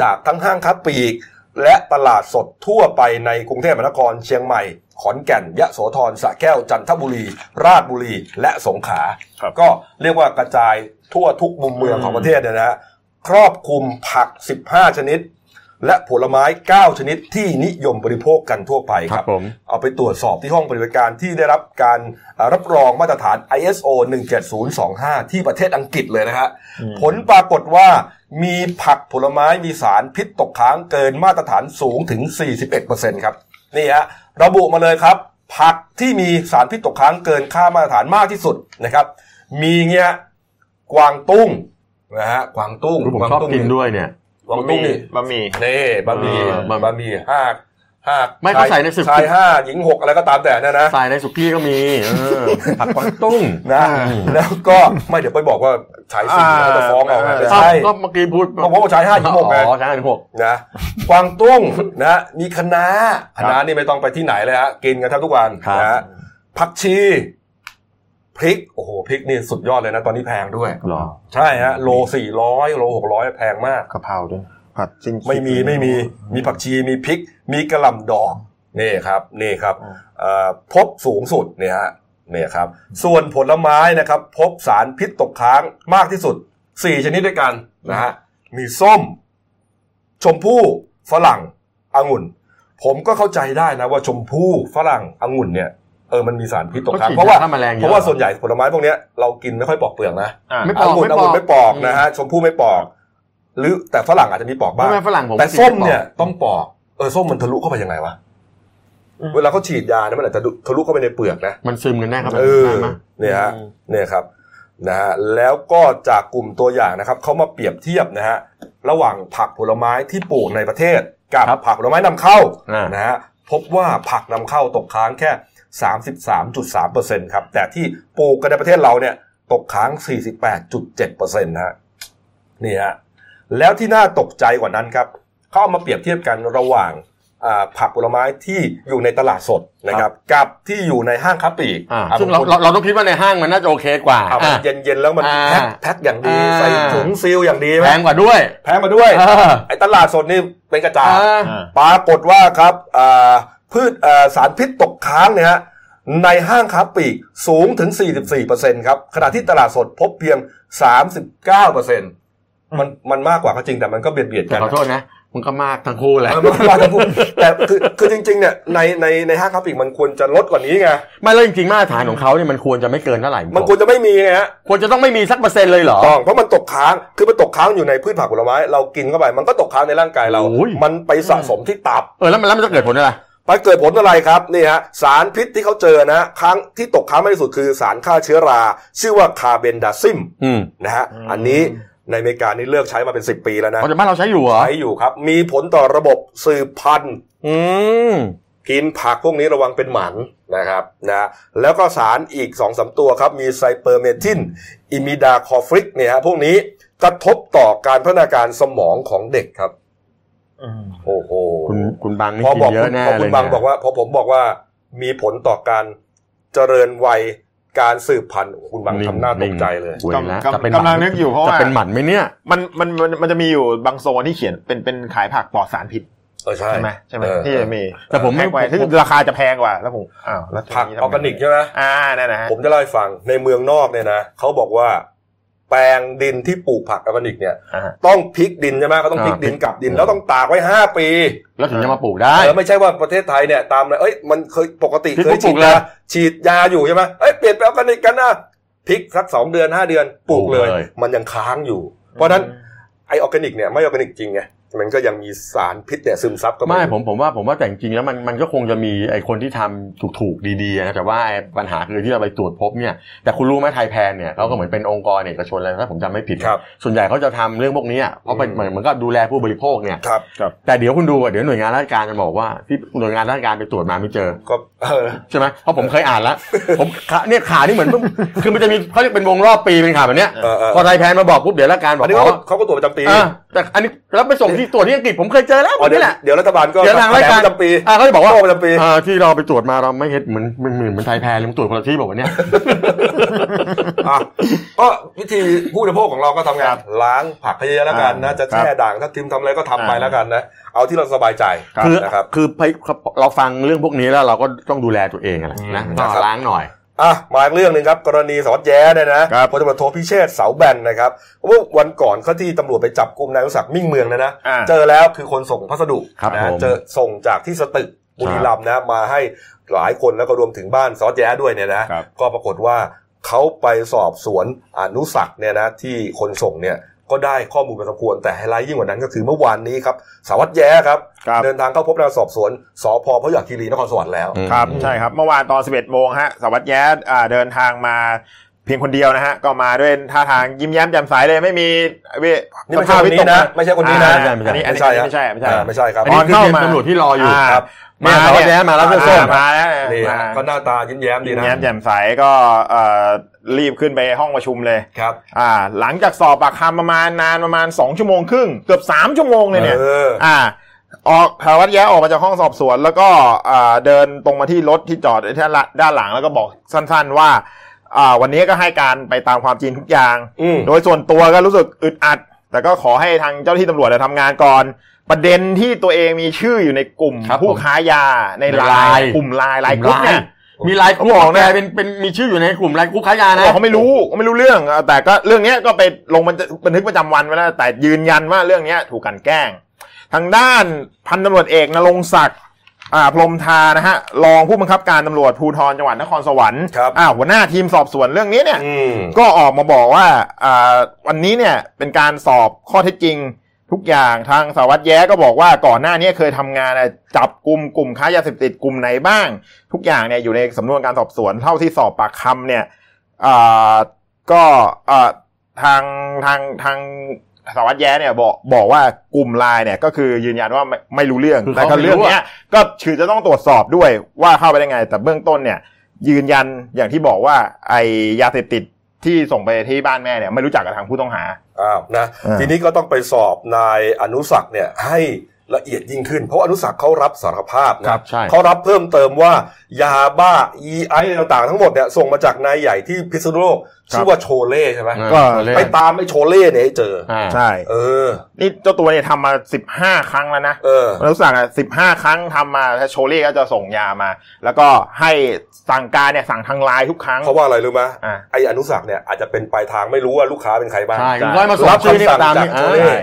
S1: จากทั้งห้างค้าปลีก และตลาดสดทั่วไปในกรุงเทพมหานครเชียงใหม่ ขอนแก่น ยะโสธรสระแก้วจันทบุรี ราชบุรีและสงขลา
S4: ครับ
S1: ก็เรียกว่ากระจายทั่วทุกมุมเมืองของประเทศเนี่ยนะฮะครอบคลุมผัก 15 ชนิด และผลไม้ 9 ชนิดที่นิยมบริโภคกันทั่วไป
S2: ค
S1: ค
S2: รั
S1: รั
S2: บบผม
S1: เอาไปตรวจสอบที่ห้องปฏิบัติการที่ได้รับการเอ่อรับรองมาตรฐาน ISO 17025 ที่ประเทศอังกฤษเลยนะฮะผลปรากฏว่ามีผักผลไม้มีสารพิษตกค้างเกินมาตรฐานสูงถึง 41%ครับนี่ฮะระบุมาเลยครับ ผักที่มีสารพิษตกค้างเกินค่ามาตรฐานมากที่สุดนะครับ มีเงี้ยกวางตุ้งนะฮะกวางตุ้ง
S2: ผม
S1: วาง
S2: ชอบ
S1: ตุ้ง
S2: กินด้วยเนี่ย
S1: กวางตุ้งนี่
S4: บะหมี่
S1: นี่บะหมี่
S2: เออบะ
S1: บะหมี่ห้าห้า
S2: ไม่เขาใส่ในสึก
S1: ชายห้าหญิงหกอะไรก็ตามแต่เนะนะ
S2: ใส่ในสุกี้ก็มีเออผักกวางตุ้ง
S1: นะแล้วก็ไม่เดี๋ยวไปบอกว่าชายสี่แล้วจะฟ้องเอาไงไม่
S2: เอ้า
S1: ใช่
S2: ก็เมื่อกี้พูด
S1: ก็บอกว่าชายห้าหญิงหกไง
S2: อ๋อใช่หก
S1: นะกวางตุ้งนะมีคะน้าคะน้านี่ไม่ต้องไปที่ไหนเลยฮะกินกันแทบทุกวัน
S2: ครับ
S1: นะฮะผักชี พริกโอ้โหพริกนี่สุดยอดเลยนะ ตอนนี้แพงด้วย
S2: หรอ
S1: ใช่ฮะโลสี่ร้อยโลหกร้อยแพงมาก
S4: กะเพราด้วยผัดจิ้ง
S1: ไม่มีไม่มีมีผักชีมีพริก มีกระหล่ำดอกนี่ครับนี่ครับเอ่อพบสูงสุดเนี่ยฮะเนี่ยครับ ส่วนผลไม้นะครับ พบสารพิษตกค้างมากที่สุด4ชนิดด้วยกันนะฮะมีส้ม ชมพู่ฝรั่งองุ่น ผมก็เข้าใจได้นะว่าชมพู่ฝรั่งองุ่นเนี่ยเออมันมีสารพิษตกค้าง
S2: ก็ฉีด
S1: เพราะว่า
S2: ฆ่าแมลงเยอะ
S1: เพราะว่าส่วนใหญ่ผลไม้พวกเนี้ยเรากินไม่ค่อยปอกเปลือกนะ
S4: อ่า
S2: ไม่ปอก
S1: องุ่น
S2: ไม่
S1: อ
S2: ปอก
S1: งุ่นไม่ปอก
S2: อืม
S1: นะฮะชมพู่ไม่ปอก หรือแต่ฝรั่งอาจจะมีปอกบ้าง
S2: ไม่ฝรั่งผม
S1: แต่ส้มเนี่ยต้องปอกเออส้มมันทะลุเข้าไปยังไงวะเวลาเขาฉีดยาเนี่ยมันอาจจะทะลุเข้าไปในเปลือกนะ
S2: มันซึมกันแน่ครับ
S1: เออ
S2: ได้ไหม
S1: เนี่ยฮะเนี่ยครับนะฮะแล้วก็จากกลุ่มตัวอย่างนะครับเขามาเปรียบเทียบนะฮะระหว่างผักผลไม้ที่ปลูกในประเทศ กับผักผลไม้นำเข้า
S2: อ่า
S1: นะฮะพบว่าผักนำเข้าตกค้างแค่ 33.3%ครับ แต่ที่ปลูกกันในประเทศเราเนี่ยตกค้าง 48.7%นะฮะนี่ฮะแล้วที่น่าตกใจกว่านั้นครับเขาเอามาเปรียบเทียบกันระหว่างอ่าผักผลไม้ที่อยู่ในตลาดสดนะครับกับที่อยู่ในห้างค้าปลีก
S2: อ่า
S1: อะ
S2: ซึ่งเรา
S1: บงคน
S2: เราเราต้องคิดว่าในห้างมันน่าจะโอเคกว่า
S1: เอามัน
S2: อะ
S1: เย็นๆแล้วมัน
S2: อ่า
S1: แพ็คแพ็คอย่างดี
S2: อ่า
S1: ใส่ถุงซีลอย่างดีไหม
S2: แพงกว่าด้วย
S1: แพงมาด้วย
S2: เออ
S1: ไอ้ตลาดสดนี่เป็นกระจาด
S2: อ่า
S4: อ่า
S1: ปรากฏว่าครับอ่าพืชอ่าสารพิษตก ค้างเนี่ยฮะในห้างค้าปลีกสูงถึง 44%ครับขณะที่ตลาดสดพบเพียง 39%มันมันมากกว่าก็จริงแต่มันก็เบียดเบียด
S2: แต่
S1: กัน
S2: ขอโทษนะมันก็มากทั้งคู่แหละ
S1: เออมันว่าทั้งคู่แต่คือคือจริง ๆ เนี่ยในในในห้างค้าปลีกมันควรจะลดกว่านี้ไง
S2: ไม่แล้วจริงๆมาตรฐานของเขาเนี่ยมันควรจะไม่เกินเท่าไหร่
S1: มันควรจะไม่มีไงฮะ
S2: ควรจะต้องไม่มีสักเปอร์เซ็นต์เลยเหรอ
S1: ต้องเพราะมันตกค้างคือมันตกค้างอยู่ในพืชผักผลไม้เรากินเข้าไปมันก็ตกค้างในร่างกายเรา
S2: โอ้ย
S1: มันไปสะสมที่ตับ
S2: เออแล้วมันแล้วมันจะเกิดผลอะไร
S1: ไปเกิดผลอะไรครับนี่ฮะสารพิษที่เขาเจอนะค้างที่ตกค้างมากที่สุดคือสารฆ่าเชื้อรา ชื่อว่าคาร์เบนดาซิม
S2: อืม
S1: นะฮะอันนี้ในอเมริกานี่เลิกใช้มาเป็น 10 ปีแล้วนะ
S2: เขาจะบ้านเราใช้อยู่เหรอ
S1: ใช้อยู่ครับ มีผลต่อระบบสืบพันธุ์
S2: อืม
S1: กินผักพวกนี้ระวังเป็นหมันนะครับนะแล้วก็สารอีก2อสตัวครับ มีไซเปอร์เมทรินอิมิดาคลอพริดเนี่ยฮะพวกนี้กระทบต่อการพัฒนาการสมองของเด็กครับ
S4: อืม
S1: โอ้โห
S2: คุณคุณบางนี่
S1: พอ
S2: กิ
S1: บอก
S2: นเยอะแน่
S1: พอ
S2: เล
S1: คุณ
S2: ย
S1: บาง
S2: เนี่ย
S1: บอกว่าพอผมบอกว่ามีผลต่อการเจริญวัยการสืบพันธุ์คุณบางทำหน้าตกใจเลย
S2: เว้ยแล้ว
S4: กำ
S2: จะเป็น
S4: กำลังนึกอยู่เพราะว่า
S2: จะเป็นหมันไหมเนี่ย
S4: มันมันมันมันจะมีอยู่บางโซนที่เขียนเป็นเป็นขายผักปลอดสารพิษ
S1: เออใช่
S4: ใช่ไหมใช่ไหม
S1: เออ
S4: ที่จะมี
S2: แต่ผมไม่
S4: แพงกว่าที่ราคาจะแพงกว่า แล้วผมอ้าวแล้ว
S1: ผัก
S4: ที
S1: ออร์แกนิกใช่ไหม
S4: อ่านั่นนะฮะ
S1: ผมจะเล่าให้ฟังในเมืองนอกเนี่ยนะเขาบอกว่า แปลงดินที่ปลูกผักออร์แกนิกเนี่ย
S4: อ่าฮะ
S1: ต้องพลิกดินใช่ไหมก็ต้องพลิกดินกลับดิน แล้วต้องตากไว้ห้าปี
S2: แล้วถึงจะมาปลูกได้
S1: เออไม่ใช่ว่าประเทศไทยเนี่ยตามเลยเอ้ยมันเคยปกติ
S2: พลิก
S1: เคย
S2: ปุ๊บปลู
S1: ฉีด
S2: กเลย
S1: ยาฉีดยาอยู่ใช่ไหมเอ้ยเปลี่ยนไปออร์แกนิกกันนะพลิกสักสองเดือนห้าเดือนปลูกเลย
S2: ปลูกเลย
S1: มันยังค้างอยู่ เพราะฉะนั้นไอออร์แกนิกเนี่ยไม่ออร์แกนิกจริงไง มันก็ยังมีสารพิษเนี่ยซึมซับเข้ามา
S2: ไม่
S1: อยู่
S2: ผมผมว่าผมว่าแต่จริงๆแล้วมันมันก็คงจะมีไอ้คนที่ทำถูกๆดีๆนะแต่ว่าไอ้ปัญหาคือที่เราไปตรวจพบเนี่ยแต่คุณรู้ไหมไทยแพนเนี่ยเขาก็เหมือนเป็นองค์กรเอกชนอะไรถ้าผมจำไม่ผิด
S1: ครับ
S2: ส่วนใหญ่เขาจะทำเรื่องพวกนี้อะเพราะเป็น
S1: อืม
S2: เหมือนมันก็ดูแลผู้บริโภคเนี่ย
S1: ครับ
S2: แต่เดี๋ยวคุณดูอะเดี๋ยวหน่วยงานราชการจะบอกว่าที่หน่วยงานราชการไปตรวจมาไม่เจอ
S1: ก็เออ
S2: ใช่ไหมเพราะผมเคยอ่านแล้วผมขาเนี่ยข่าวนี่เหมือนคือมันจะมีเขาเรียกเป็นวงรอบปีเป็นข่าวแบบเนี้ย
S1: เออเออ
S2: พอไทยแพนมาบอกปุ๊บเดี๋ยวราชการบอ
S1: อั
S2: ก
S1: นนี้
S2: อ๋
S1: เขา
S2: อ
S1: เขาก็ตรวจประจำปี
S2: อ่าแต่อันนี้แล้วไปส่งที่ตรวจที่อังกฤษผมเคยเจอแล้ว
S1: อ๋อเดี๋ยว
S2: นี่แหละ
S1: เดี๋ยวรัฐบาลก็
S2: เดี๋ยวทางรายการ
S1: ประจำปี
S2: อ่าเขาจะบอกว่า
S1: โทษประจำปี
S2: อ่าที่เราไปตรวจมาเราไม่เห็นเหมือนเหมือนเหมือนเหมือนไทยแพนเลยมันตรวจคนละที่บอกว่าเนี่ย
S1: อะก็วิธีผู้บริโภคของเราก็ทำไง
S4: ครับ
S1: ล้างผักให้เยอะแล้วกันนะ
S4: อ่า
S1: จะแช่ด่างถ้าทิมทำอะไรก็ทำไป
S4: อ่า
S1: แล้วกันนะเอาที่เราสบายใจ
S2: คือ
S1: นะครับ
S2: คือไปเราฟังเรื่องพวกนี้แล้วเราก็ต้องดูแลตัวเองอะนะ
S1: อืม
S2: นะ
S1: นะครับ
S2: ล้างหน่อย
S1: อะมาอีกเรื่องหนึ่งครับ กรณีสารวัตรแย้เนี่ยนะครับพลตำรวจโทพิเชษฐ์เสาแบนนะครับเพราะว่าวันก่อนเขาที่ตำรวจไปจับกลุ่มนายวิศักดิ์มิ่งเมืองนะนะ
S4: อ่า
S1: เจอแล้วคือคนส่งพัสดุ
S2: ครับ
S1: นะ
S2: ผม
S1: เจอส่งจากที่สตึกบุรีรัมย์นะมาให้หลายคนแล้วก็รวมถึงบ้านซอสแย้ด้วยเนี่ยนะครับก็ปรากฏว่าเขาไปสอบสวนอนุสักดิ์เนี่ยนะที่คนส่งเนี่ย ก็ได้ข้อมูลพอสมควรแต่ไฮไลท์ยิ่งกว่านั้นก็คือเมื่อวานนี้ครับสารวัตรแย้ครับ
S4: ครับ
S1: เดินทางเข้าพบพนักงานสอบสวนสพพยุหคีรีนครสวรรค์แล้ว
S2: อืม
S4: ครับใช่ครับเมื่อวานตอน 11โมงฮะสารวัสดิ์แย้อ่าเดินทางมาเพียงคนเดียวนะฮะก็มาด้วยท่าทางยิ้มแย้มแจ่มใสเลยไม่มีเว้ย
S1: นี่ไม่ใช่คนนี้นะไม่ใช่คนนี้นะ
S4: อ่าอันนี้อันนี้
S1: ไม่ใช่ฮะ
S4: ไม่ใช่ไม่ใช่
S1: อ่าไม่ใช่ครับ
S2: อันนี้คือ
S4: เข้า
S2: เตรียม
S4: มา
S2: ตำรวจที่รออยู่
S4: อ่า
S1: ครับ
S2: มาสารวัตรแย้มาแล้วเสื้อส้ม
S4: มาแล้ว
S1: นี่
S4: มา
S1: ฮะก็หน้าตายิ้มแย้มดี
S4: ยิ้ม
S1: นะ
S4: แย้มแจ่มใสก็เอ่อ รีบขึ้นไปห้องประชุมเลย
S1: ครับ
S4: อ่า หลังจากสอบปากคำประมาณนานประมาณ2ชั่วโมงครึ่งเกือบ3ชั่วโมงเลยเนี่ย
S1: เออ
S4: อ่าออกสารวัตรแย้ออกมาจากห้องสอบสวน แล้วก็อ่าเดินตรงมาที่รถที่จอดที่ด้านหลังแล้วก็บอกสั้น ๆว่าอ่าวันนี้ก็ให้การไปตามความจริงทุกอย่าง
S1: อืม
S4: โดยส่วนตัวก็รู้สึกอึดอัด แต่ก็ขอให้ทางเจ้าหน้าที่ตำรวจเนี่ยทำงานก่อน ประเด็นที่ตัวเองมีชื่ออยู่ในกลุ่ม
S2: ครับ
S4: ผู้
S2: ผม
S4: ค้ายาใน
S2: ใน
S4: ไล
S2: ไลน์
S4: น์กลุ่มไลน์ไลน์กลุ่มเนี่ย
S2: มีไลน์กรุ๊ป
S4: เขาบอก
S2: นะ
S4: นะ
S2: เป็นเป็นมีชื่ออยู่ในกลุ่มไลน์กรุ๊ปค้ายา
S4: เขา
S2: นะ
S4: บอกเขาไม่รู้เขาไม่รู้เรื่องเอ่อแต่ก็เรื่องเนี้ยก็ไปลงบันทึกบันทึกประจำวันไว้แล้วแต่ยืนยันว่าเรื่องเนี้ยถูกกลั่นแกล้ง ทางด้านพันตำรวจเอกนรงศักดิ์อ่าพรหมทานะฮะรองผู้บังคับการตำรวจภูธรจังหวัดนครสวรรค์
S1: ครับ
S4: อ่าหัวหน้าทีมสอบสวนเรื่องนี้เนี่ย
S1: อืม
S4: ก็ออกมาบอกว่าอ่าวันนี้เนี่ยเป็นการสอบข้อเท็จจริง ทุกอย่างทางสารวัตรแย้ก็บอกว่าก่อนหน้านี้เคยทำงานอะจับกลุ่มกลุ่มค้ายาเสพติดกลุ่มไหนบ้าง ทุกอย่างเนี่ยอยู่ในสำนวนการสอบสวนเท่าที่สอบปากคำเนี่ยอ่าก็อ่าทางทางทางสารวัตรแย้เนี่ยบอกบอกว่ากลุ่มไลน์เนี่ยก็คือยืนยันว่าไม่ไม่รู้เรื่อง
S2: คือ
S4: แต่
S2: เขา
S4: ก็
S2: ไม่รู้
S4: เรื่องเนี้ยก็คือจะต้องตรวจสอบด้วยว่าเข้าไปได้ไง แต่เบื้องต้นเนี่ยยืนยันอย่างที่บอกว่าไอยาเสพติด ที่ส่งไปที่บ้านแม่เนี่ยไม่รู้จักกับทางผู้ต้องหา
S1: อ้าวนะ
S4: อ่า
S1: ทีนี้ก็ต้องไปสอบนายอนุสักดิ์เนี่ยให้ ละเอียดยิ่งขึ้น เพราะอนุสักษ์เขารับสารภาพนะครับ
S2: ใช่
S1: เขารับเพิ่มเติมว่ายาบ้าอีไอต่างๆทั้งหมดเนี่ยส่งมาจากนายใหญ่ที่พิษณุโลกชื่อว่าโชเล่ใช่ไหม
S2: อ่า
S4: ก็
S2: ตัวเลข
S1: ไปตามไอ้โชเล่เนี่ยให้เจอ
S2: อ่า
S4: ใช่
S1: เออ
S4: นี่เจ้าตัวเนี่ยทำมาสิบห้าครั้งแล้วนะ
S1: เออ
S4: รู้สึกอะสิบห้าครั้งทำมาถ้าโชเล่ก็จะส่งยามา แล้วก็ให้สั่งการเนี่ยสั่งทางไลน์ทุกครั้ง
S1: เพราะว่าอะไรรู้ไหม
S4: อ่า
S1: ไอ้อนุสักษ์เนี่ยอาจจะเป็นปลายทางไม่รู้ว่าลูกค้าเป็นใครบ้าง
S2: ใช่
S4: ใช่
S2: คุณก็ให้มาส่ง
S1: รับ
S2: ชื่อนี่
S1: คำสั่ง
S2: ตาม
S1: จาก
S2: นี้
S1: โช
S2: อ่า
S1: เล่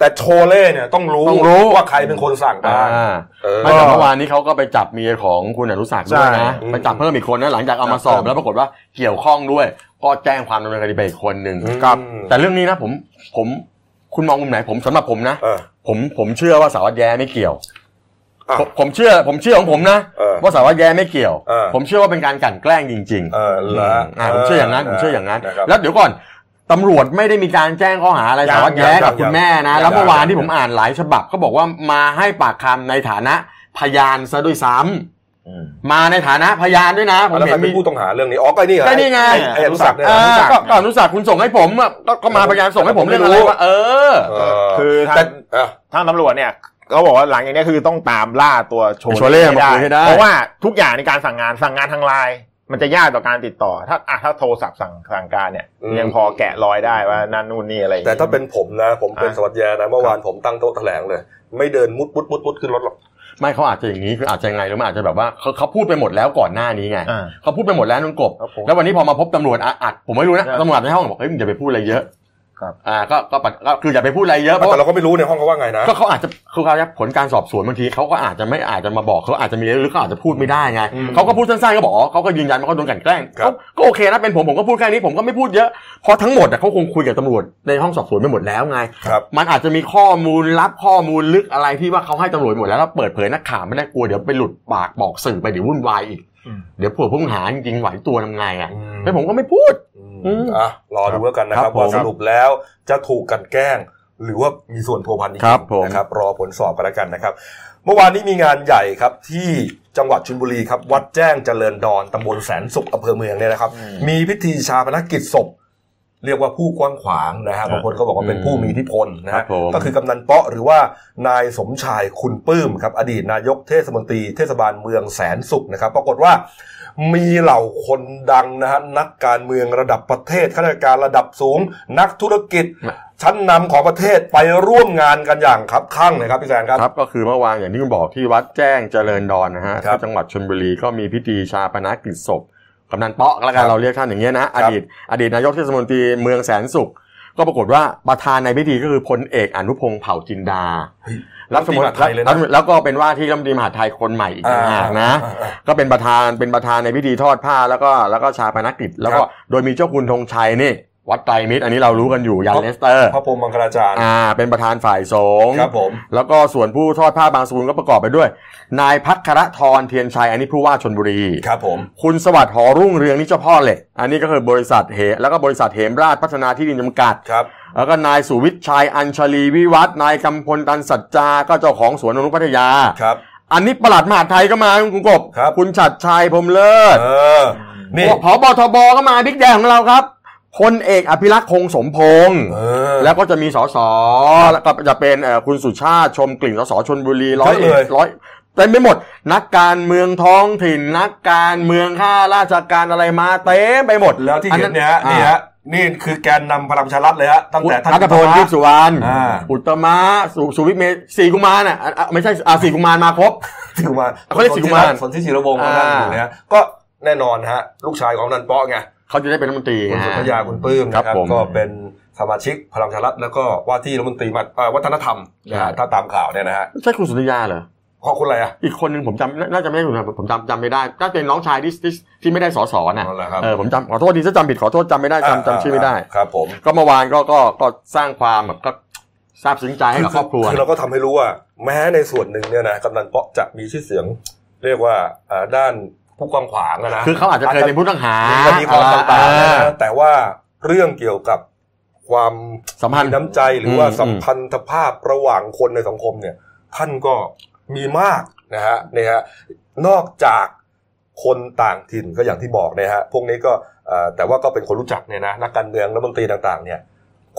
S1: แต่โชเล่เนี่ยต้องรู้
S2: ต้องรู้
S1: ว่าใครเป็นคนสั่งการ
S2: อ่า
S1: เออ
S2: ไม่แต่เมื่อวานนี้เขาก็ไปจับเมียของคุณอนุสักดิ์ด้วยนะ
S4: ใช่
S2: ไปจับเพิ่มอีกคนนะหลังจากเอามาสอบแล้วปรากฏว่าเกี่ยวข้องด้วย ก็แจ้งความดำเนินคดีไปอีกคนหนึ่ง
S1: ครับ
S2: แต่เรื่องนี้นะผมผมคุณมองมุมไหนผมสำหรับผมนะ
S1: เออ
S2: ผมผมเชื่อว่าสารวัตรแย้ไม่เกี่ยว
S1: อะ
S2: ผมผมเชื่อผมเชื่อของผมนะ
S1: เออ
S2: ว่าสารวัตรแย้ไม่เกี่ยว
S1: เออ
S2: ผมเชื่อว่าเป็นการกลั่นแกล้งจริง
S1: เออ
S2: ๆ
S1: เหรอ
S2: อ่าผมเชื่ออย่างนั้นผมเชื่ออย่างนั้น
S1: นะครับ
S2: แล้วเดี๋ยวก่อน ตำรวจไม่ได้มีการแจ้งข้อหาอะไร
S4: ยัง
S2: สารวัตรแย้
S1: ยัง
S2: กับคุณแม่นะ
S1: ยัง
S2: แล้วเมื่อวาน
S1: ยัง
S2: ที่ผมอ่านหลายฉบับเขาบอกว่ามาให้ปากคำในฐานะพยานซะด้วยซ้ำ
S4: อืม
S2: มาในฐานะพยานด้วยนะผม
S1: แล้วใค
S2: เห็
S1: ร
S2: น
S1: เป็
S2: มี
S1: นผู้ต้องหาเรื่องนี้อ๋อก็นี่
S2: ก็นี่ไง
S1: อ้ไอ้อนุสักษ์เนี่ย
S2: เอ
S1: นะ
S2: อก็ก็อนุสักดิ์คุณส่งให้ผมอะก็ก็มาพยานส่งให้ผมเรื่องอะไรวะเออ
S1: เออ
S4: คือทาง
S1: แต่อะ
S4: ทางตำรวจเนี่ยเขาบอกว่าหลังจากนี้คือต้องตามล่าตัวโช
S2: โชเล่มาคุยให้ได้
S4: เพราะว่าทุกอย่างในการสั่งงานสั่งงานทางไลน์ มันจะยากต่อการติดต่อ ถ้าอะถ้าโทรศัพท์สั่งสั่งการเนี่ย
S1: อืม
S4: ยังพอแกะรอยได้ว่านั่นนู่นนี่อะไรอย่ง
S1: แต่
S4: งี้
S1: ถ้าเป็นผมนะ ผมเป็น
S4: อะ
S1: สวัสดิ์แยนะเมื่อวานผมตั้งโต๊ะแถลงเลย ไม่เดินมุดมุดมุดมุดขึ้นรถหรอก
S2: ไม่เขาอาจจะอย่างนี้คืออาจจะยังไงหรือมันอาจจะแบบว่าเขาเขาพูดไปหมดแล้วก่อนหน้านี้ไง
S4: อ่า
S2: เขาพูดไปหมดแล้วนุ่นกบ
S4: ครับผม
S2: แล้ววันนี้พอมาพบตำรวจอะอัดผมไม่รู้นะ
S4: ครับ
S2: ตำรวจในห้องบอกเฮ้ยมึงอย่าไปพูดอะไรเยอะ
S4: ครับ
S2: อ่าก็ก็ปัดก็คืออย่าไปพูดอะไรเยอะเพราะ
S1: แต่
S2: ว่า
S1: เราก็ไม่รู้ในห้องเขาว่าไงนะ
S2: ก็เขาอาจจะคือเขาจะผลการสอบสวนบางทีเขาก็อาจจะไม่อาจจะมาบอกเขาอาจจะมีหรือเขาอาจจะพูดไม่ได้ไง
S1: อืม
S2: เขาก็พูดสั้นๆก็บอกอ๋อเขาก็ยืนยันว่าเขาโดนกลันแกล้ง
S1: ครับ
S2: เขาก็โอเคนะเป็นผมผมก็พูดแค่นี้ผมก็ไม่พูดเยอะเพราะทั้งหมดอะเขาคงคุยกับตำรวจในห้องสอบสวนไปหมดแล้วไง
S1: ครับ
S2: มันอาจจะมีข้อมูลลับข้อมูลลึกอะไรที่ว่าเขาให้ตำรวจหมดแล้วแล้วเปิดเผยนักข่าวไม่ได้กลัวเดี๋ยวไปหลุดปากบอกสื่อไปเดี๋ยววุ่นวายอีก
S4: อืม
S2: เดี๋ยวผัวผู้ต้องหาจริงๆไหวตัวทำไงอะ
S1: อืม
S2: แล้วผมก็ไม่พูด
S1: อืม
S2: อืม
S1: อะรอดูแล้วกันนะค
S2: ครั
S1: รับบ
S2: ผม
S1: ว่าสรุปแล้วจะถูกกลันแกล้ง หรือว่ามีส่วนพัวพันจริง
S2: ครับผม
S1: ๆนะครับ รอผลสอบกันแล้วกันนะครับ เมื่อวานนี้มีงานใหญ่ครับที่จังหวัดชลบุรีครับ วัดแจ้งเจริญดอนตำบลแสนสุขอำเภอเมืองเนี่ยนะครับ
S4: อืม
S1: มีพิธีชาปนกิจศพเรียกว่าผู้กว้างขวางนะฮะบางคนก็บอกว่าเป็นผู้มีอิทธิพลนะ
S2: ครั
S1: ฮะ
S2: บผม
S1: ก็คือกำนันเปาะหรือว่านายสมชายคุณปื้มครับ อดีตนายกเทศมนตรีเทศบาลเมืองแสนสุขนะครับ ปรากฏว่า มีเหล่าคนดังนะฮะนักการเมืองระดับประเทศข้าราชการระดับสูง นักธุรกิจ ชั้นนำของประเทศไปร่วมงานกันอย่างครับข้างเลยครับพี่แซนครับ
S2: ครับ ก็คือเมื่อวานอย่างที่คุณบอกที่วัดแจ้งเจริญดอนนะฮะ
S1: ครับ
S2: ที่จังหวัดชลบุรีก็มีพิธีชาปนกิจศพกำนันเปาะก็แล้วกั
S1: ครั
S2: น
S1: บ
S2: เราเรียกท่านอย่างเงี้ยนะ
S1: ครั
S2: อบดีตอดีตนายกเทศมนตรีเมืองแสนสุข ก็ปรากฏว่าประธานในพิธีก็คือพลเอกอนุพงศ์เผ่าจินดา
S1: เฮ้ย
S2: รัฐมน
S1: รัฐมนตรีมหาดไทยเลยนะ
S2: แล้วก็เป็นว่าที่รัฐมนตรีมหาดไทยคนใหม่อีกต่างหากนะ
S1: อ่าอ่า
S2: ก็เป็นประธานเป็นประธานในพิธีทอดผ้าแล้วก็แล้วก็ชาปนกิจ แล้วก็
S1: ครับ
S2: โดยมีเจ้าคุณธงชัยนี่ วัดไตรมิตรอันนี้เรารู้กันอยู่ยันเลสเตอร์
S1: พระพรหมมังคลาจารย์
S2: อ่า เป็นประธานฝ่ายสงฆ์
S1: ครับผม
S2: แล้วก็ส่วนผู้ทอดผ้าบางสกุลก็ประกอบไปด้วย นายพักครทรเทียนชัยอันนี้ผู้ว่าชนบุรี
S1: ครับผม
S2: คุณสวัสดิ์หอรุ่งเรืองนี่เจ้าพ่อเหล็กอันนี้ก็คือบริษัทเหแล้วก็บริษัทเหมราชพัฒนาที่ดินจำกัด
S1: ครับ
S2: แล้วก็นายสุวิทย์ชัยอัญชลีวิวัฒน์นายกำพลตันสัจจาก็เจ้าของสวนอนุพัทยา
S1: ครับ
S2: อันนี้ประหลัดมหาดไทยก็มาคุณกบ
S1: ครับ
S2: คุณชัดชัยพรหมเลิศ
S1: เออนี่
S2: พบทบก็มาบิ๊กแดงของเราครับ พลเอกอภิรักษ์คงสมพงษ์
S1: เออ
S2: แล้วก็จะมีสสแล้วก็จะเป็นเอ่อคุณสุชาติชมกลิ่นสสชนบุรีร้อย
S1: เยอะเลย
S2: ร้อยเต็มไปหมด นักการเมืองท้องถิ่นนักการเมืองข้าราชการอะไรมาเต็มไปหมด
S1: แล้วที่เห็นเนี่ยฮะ
S2: อ่า
S1: นี่ฮะนี่คือแกนนำพลังประชารัฐเลยฮะตั้งแต่ท่าน
S2: รัฐพล
S1: อุตมะ
S2: ทิพย์สุวรรณ
S1: อ่า
S2: อุตตมะสุสุวิทย์เมสี่กุมารน่ะอะอะไม่ใช่อ่าสี่กุมารมาครบ
S1: ที่กุมาร
S2: เขาเรียกสิกุมาร
S1: สนที่ศิรวงศ์เขานั่งอยู่เนี่ยฮะก็แน่นอนฮะลูกชายของนันเปาะไง
S2: เขาจะได้เป็นรัฐมนตรี
S1: คุณ
S2: ไง
S1: สุทยาคุณปลื้ม
S2: ครั
S1: นะ
S2: บ
S1: ครับ
S2: ผม
S1: ก็เป็นสมาชิกพลังประชารัฐแล้วก็ว่าที่รัฐมนตรีมาเอ่อวัฒนธรรมนะฮะ
S2: ใช่
S1: ถ้าตามข่าวเนี่ยนะฮะ
S2: ใช่คุณสุทยาเหรอ
S1: เพราะคุณอะไรอะ
S2: อีกคนหนึ่งผมจำน่าจะไม่ได้ถูกนะผมจำจำไม่ได้น่าจะเป็นน้องชายที่ที่ที่ไม่ได้สอสอน่ะ
S1: นั่นแหละครับ
S2: เออผมจำขอโทษทีถ้าจำผิดขอโทษจำไม่ได้จำจำชื่อไม่ได้
S1: ครับผม
S2: ก็เมื่อวานก็ก็ก็สร้างความแบบก็ซาบซึ้งใจให้กับครอบครัว
S1: คือเราก็ทำให้รู้ว่า แม้ในส่วนหนึ่งเนี่ยนะกำนันเปาะจะมีชื่อเสียง เรียกว่าเอ่อด้าน ผู้กว้างขวางอะนะ
S2: คือเขาอาจจะเคยเป็นผู้ต้องหา
S1: มีคดีความต่างๆ
S2: อ่
S1: นะแต่ว่าเรื่องเกี่ยวกับความ
S2: สัมพันธ์
S1: น้ำใจหรือว่า
S2: อืม
S1: สัมพันธภาพระหว่างคนในสังคมเนี่ย ท่านก็มีมากนะฮะเนี่ยฮะนอกจากคนต่างถิ่นก็อย่างที่บอกเนี่ยฮะพวกนี้ก็เอ่อแต่ว่าก็เป็นคนรู้จักเนี่ยนะนักการเมืองรัฐมนตรีต่างๆ เนี่ย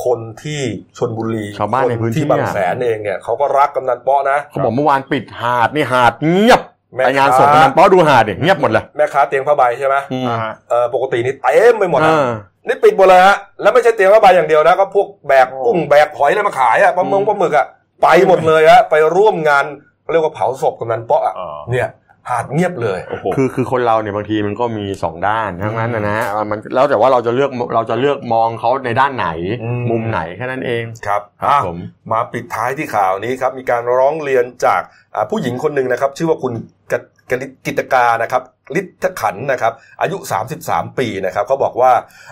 S1: คนที่ชนบุรี
S2: ชาวบ้านในพื้นที่
S1: ที่บางแสนเองเนี่ยเขาก็รักกำนันเปาะนะ
S2: เขาบอกเมื่อวานปิดหาดนี่หาดเงียบ
S1: แม่
S2: ไปงาน
S1: ค้า
S2: ศพกำนันป๊อดูหาดเนี่ยเงียบหมดเลย
S1: แม่ค้าเตียงผ้าใบใช่ไหม
S2: อืม
S4: อ่าฮะ
S1: เออปกตินี่เต็มไปหมดนะ
S2: อ่า
S1: นี่ปิดหมดเลยฮะแล้วไม่ใช่เตียงผ้าใบอย่างเดียวนะก็พวกแบก
S4: โอ้
S1: กุ้งแบกหอยอะไรมาขายอะปลาเมือง
S2: อืม
S1: ปลาหมึกอะไปหมดเลยฮะไปร่วมงานเรียกว่าเผาศพกำนันเปาะอะ
S4: อ๋อ
S1: เนี่ย หาดเงียบเลย
S4: โอ้โห
S2: คือคือคนเราเนี่ยบางทีมันก็มีสองด้านทั้งนั้นนะนะฮะมันแล้วแต่ว่าเราจะเลือกเราจะเลือกมองเขาในด้านไหน
S1: อืม
S2: มุมไหนแค่นั้นเอง
S1: ครับ
S2: ครับ
S1: อะ
S2: ผม
S1: มาปิดท้ายที่ข่าวนี้ครับ มีการร้องเรียนจากอ่าผู้หญิงคนหนึ่งนะครับ ชื่อว่าคุณกกลิกิตกานะครับฤทธขันธ์นะครับอายุ 33 ปีนะครับเขาบอกว่า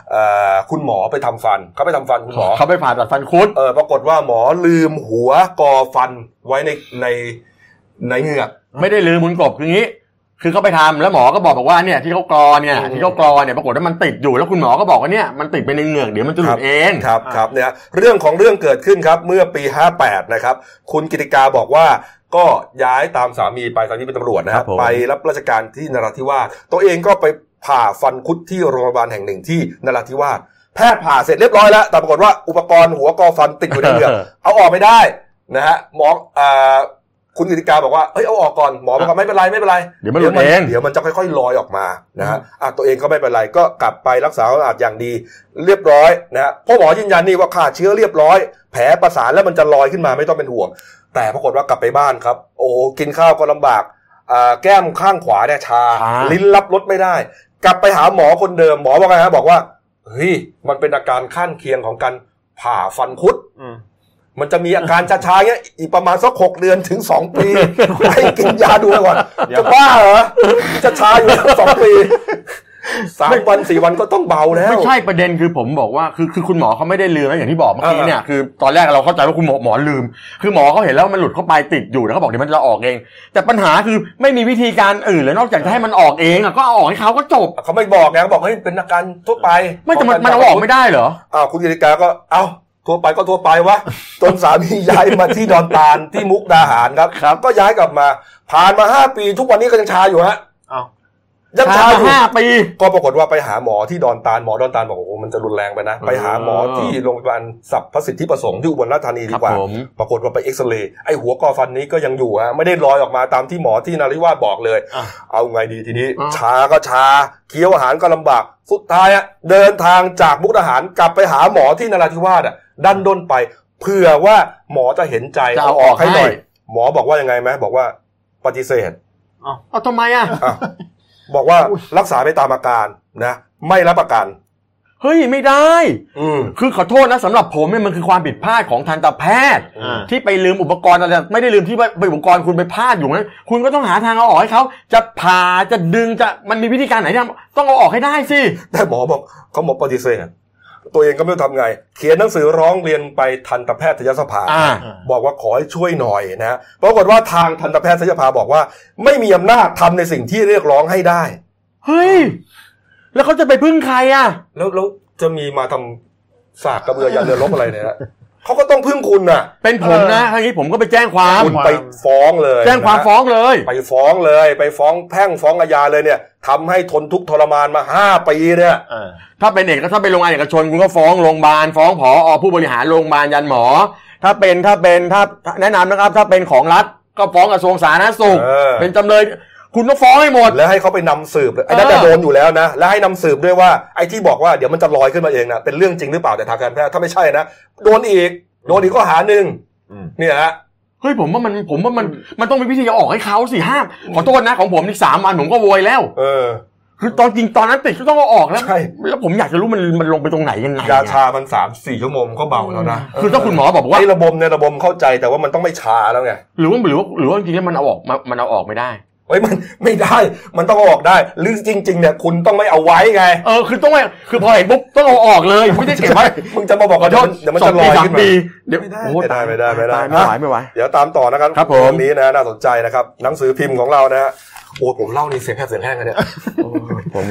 S1: เอ่อคุณหมอไปทำฟันเขาไปทำฟันคุณหมอ
S2: เขาไปผ่าตัดฟันคุด
S1: เออปรากฏว่าหมอลืมหัวกอฟันไว้ในในในเหงือก
S2: ไม่ได้ลืมมุนกบคืองี้ คือเขาไปทำแล้วหมอก็บอกบอกว่าเนี่ยที่เขากรอเนี่ย
S1: อืม
S2: ที่เขากรอเนี่ยปรากฏว่ามันติดอยู่แล้วคุณหมอก็บอกว่าเนี่ยมันติดไปในเหงือกเดี๋ยวมันจะหลุดเอง
S1: ครับครับเนี่ยเรื่องของเรื่องเกิดขึ้นครับเมื่อปี 58 นะครับคุณกิติกาบอกว่าก็ย้ายตามสามีไปสามีเป็นตำรวจนะ
S2: ค
S1: ค
S2: รั
S1: รั
S2: บบผม
S1: ไปรับราชการที่นราธิวาสตัวเองก็ไปผ่าฟันคุดที่โรงพยาบาลแห่งหนึ่งที่นราธิวาสแพทย์ผ่าเสร็จเรียบร้อยแล้วแต่ปรากฏว่าอุปกรณ์หัวกอฟันติดอยู่ในเหงือกเอาออกไม่ได้นะฮะหมออ่า คุณกิติกาบอกว่าเอ้ยเอาออกก่อนหมอบอกว่าไม่เป็นไรไม่เป็นไร
S2: เดี๋ยวมันหลุดเอง
S1: เดี๋ยวมันจะค่อยๆลอยออกมานะฮะอะตัวเองก็ไม่เป็นไรก็กลับไปรักษาความสะอาดอย่างดี เรียบร้อยนะฮะพ่อหมอยืนยันนี่ว่าฆ่าเชื้อเรียบร้อย แผลประสานแล้วมันจะลอยขึ้นมาไม่ต้องเป็นห่วง แต่ปรากฏว่ากลับไปบ้านครับ โอ้โหกินข้าวก็ลำบากอ่าแก้มข้างขวาเนี่ยชา
S2: ชา
S1: ลิ้นรับรสไม่ได้ กลับไปหาหมอคนเดิมหมอบอกไงฮะบอกว่าเฮ้ยมันเป็นอาการข้างเคียงของการผ่าฟันคุด
S4: อื ม
S1: มันจะมีอาการชาๆเงี้ยอีกประมาณสักหกเดือนถึงสองปีให้กินยาดูไปก่อน
S4: เดี๋ยว
S1: จะบ้าเหรอจะชาอยู่สองปีสามวันสี่วันก็ต้องเบาแล้ว
S2: ไม่ใช่ประเด็นคือผมบอกว่าคือคือคุณหมอเขาไม่ได้ลืมนะอย่างที่บอกเมื่อกี้
S1: อ่า
S2: เนี่ยคือตอนแรกเราเข้าใจว่าคุณหมอหมอลืม คือหมอเขาเห็นแล้วว่ามันหลุดเข้าไปติดอยู่แล้วเขาบอกเดี๋ยวมันจะออกเอง แต่ปัญหาคือไม่มีวิธีการอื่นเลยนอกจากจะให้มันออกเองอะก็เอาออกให้เขาก็จบ
S1: เขาไม่บอกไงเขาบอกเฮ้ยเป็นอาการทั่วไป
S2: ไม่แต่มันมันเอาออกไม่ได้เหรอ
S1: อ้าวคุณกิติกาก็เอ้า ทั่วไปก็ทั่วไปวะจนสามีย้ายมาที่ดอนตาลที่มุกดาหารครับ
S2: ครับ
S1: ก็ย้ายกลับมา ผ่านมาห้าปีทุกวันนี้ก็ยังชาอยู่ฮะ
S4: เอ้า
S1: ยังชา
S2: ช้า
S1: อยู่
S2: ห้าปี
S1: ก็ปรากฏว่าไปหาหมอที่ดอนตาลหมอดอนตาลบอกโอ้โหมันจะรุนแรงไปนะ ไปหาหมอที่โรงพยาบาลสัพพสิทธิประสงค์ที่อุบลราชธานี
S2: ค
S1: ดี
S2: รับ
S1: กว่า
S2: ผม
S1: ปรากฏว่าไปเอ็กซเรย์ไอ้หัวกอฟันนี้ก็ยังอยู่ฮะไม่ได้ลอยออกมาตามที่หมอที่นาริวาสบอกเลย
S4: อะ
S1: เอาไงดีทีนี้
S2: อะ
S1: ชาก็ชาเคี้ยวอาหารก็ลำบาก สุดท้ายอะเดินทางจากมุกดาหารกลับไปหาหมอที่นราธิวาสอะดันด้นไปเผื่อว่าหมอจะเห็นใจ
S2: จะเอาออกให้
S1: หน่อย หมอบอกว่ายังไงไหมบอกว่าปฏิเสธ
S2: เอาทำไมอะ
S1: อะ บอกว่ารักษาไปตามอาการนะ ไม่รับประกัน
S2: เฮ้ยไม่ได้
S1: อืม
S2: คือขอโทษนะสำหรับผมเนี่ยมันคือความผิดพลาดของทันตแพทย์
S4: อ่า
S2: ที่ไปลืมอุปกรณ์อะไรไม่ได้ลืมที่ว่าอุปกรณ์คุณไปพลาดอยู่นั้นคุณก็ต้องหาทางเอาออกให้เขาจะผ่าจะดึงจะมันมีวิธีการไหนที่ต้องเอาออกให้ได้สิ
S1: แต่หมอบอกเขาหมอปฏิเสธ ตัวเองก็ไม่รู้ทำไง เขียนหนังสือร้องเรียนไปทันตแพทยสภา
S2: อ่า
S1: บอกว่าขอให้ช่วยหน่อยนะปรากฏว่าทางทันตแพทยสภาบอกว่า ไม่มีอำนาจทำในสิ่งที่เรียกร้องให้ได้
S2: เฮ้ย แล้วเขาจะไปพึ่งใครอะ
S1: แล้วแล้วจะมีมาทำสากกระเบือยันเรือรบอะไรเนี่ยนะ เขาก็ต้องพึ่งคุณน่ะ
S2: เป็นผมนะครั้งนี้ผมก็ไปแจ้งความ
S1: คุณไปฟ้องเลย
S2: แจ้งความ
S1: นะ
S2: ฟ้องเลย
S1: ไปฟ้องเลย ไปฟ้องแพ่งฟ้องอาญาเลยเนี่ยทำให้ทนทุกข์ทรมานมาห้าปีเนี่ย
S4: อ่า
S2: ถ้าเป็นเอกถ้าเป็นโรงงานเอกชนคุณก็ฟ้องโรงพยาบาลฟ้องผอผู้บริหารโรงพยาบาลยันหมอ ถ้าเป็นถ้าเป็นถ้าแนะนำนะครับ ถ้าเป็นของรัฐก็ฟ้องกระทรวงสาธารณสุข
S1: เออ
S2: เป็นจำเลย คุณต้องฟ้องให้หมด
S1: แล้วให้เขาไปนำสืบเลยไอ้นั่น
S2: เออ
S1: น่ะโดนอยู่แล้วนะ แล้วให้นำสืบด้วยว่าไอ้ที่บอกว่าเดี๋ยวมันจะลอยขึ้นมาเองนะเป็นเรื่องจริงหรือเปล่าแต่ทางการแพทย์ถ้าไม่ใช่นะโดนอีกโดนอีกข้อหาหนึ่ง
S4: อืม
S1: เนี่ยฮะ
S2: เฮ้ยผมว่ามันผมว่ามันมันต้องมีวิธีจะออกให้เขาสิห้ามขอโทษนะของผมอีกสามวันผมก็โวยแล้ว
S1: เออ
S2: คือตอนจริงตอนนั้นติดก็ต้องเอาออกแล้ว
S1: ใช่
S2: แล้วผมอยากจะรู้มันมันลงไปตรงไหนยังไง
S1: ยา
S2: อะ
S1: ชามันสามสี่ชั่วโมงก็เบาแล้วนะ
S2: คือถ้าคุณหมอบอกว่า
S1: ไอ้ระบบเนี่ยระบบเข้าใจแต่ว่ามันต้องไม่ชาแล้วไง
S2: หรือว่าหรือว่าหรือว่าจริงๆแล้วมันเอาออกมามันเอาออกไม่ได้
S1: เฮ้ยมันไม่ได้ มันต้องเอาออกได้ หรือจริง ๆ เนี่ย คุณต้องไม่เอาไว้ไง
S2: เออคือต้องไม่คือพอเห็นปุ๊บต้องเอาออกเลยไม่ได้เก็บไว้
S1: มึงจะมาบอก
S2: ขอโทษ
S1: เดี๋ยวมัน
S2: สอ
S1: จะ
S2: ง
S1: ล
S2: ปี
S1: อย
S2: สาม
S1: ขึ้นมา
S2: ปีเดี๋ยว
S1: ไม่ได้
S2: โอ้โห
S1: ไม่ได้ไม่ได้ไม่ได้
S2: ตายไม่ไหวไม่ไหว
S1: เดี๋ยวตามต่อนะครับ
S2: ครับผม
S1: เรื่องนี้นะน่าสนใจนะครับ หนังสือพิมพ์ของเรานะฮะโอ้ผมเล่านี่เสียงแค่เสียงแห้งกันเนี่ย
S2: ผม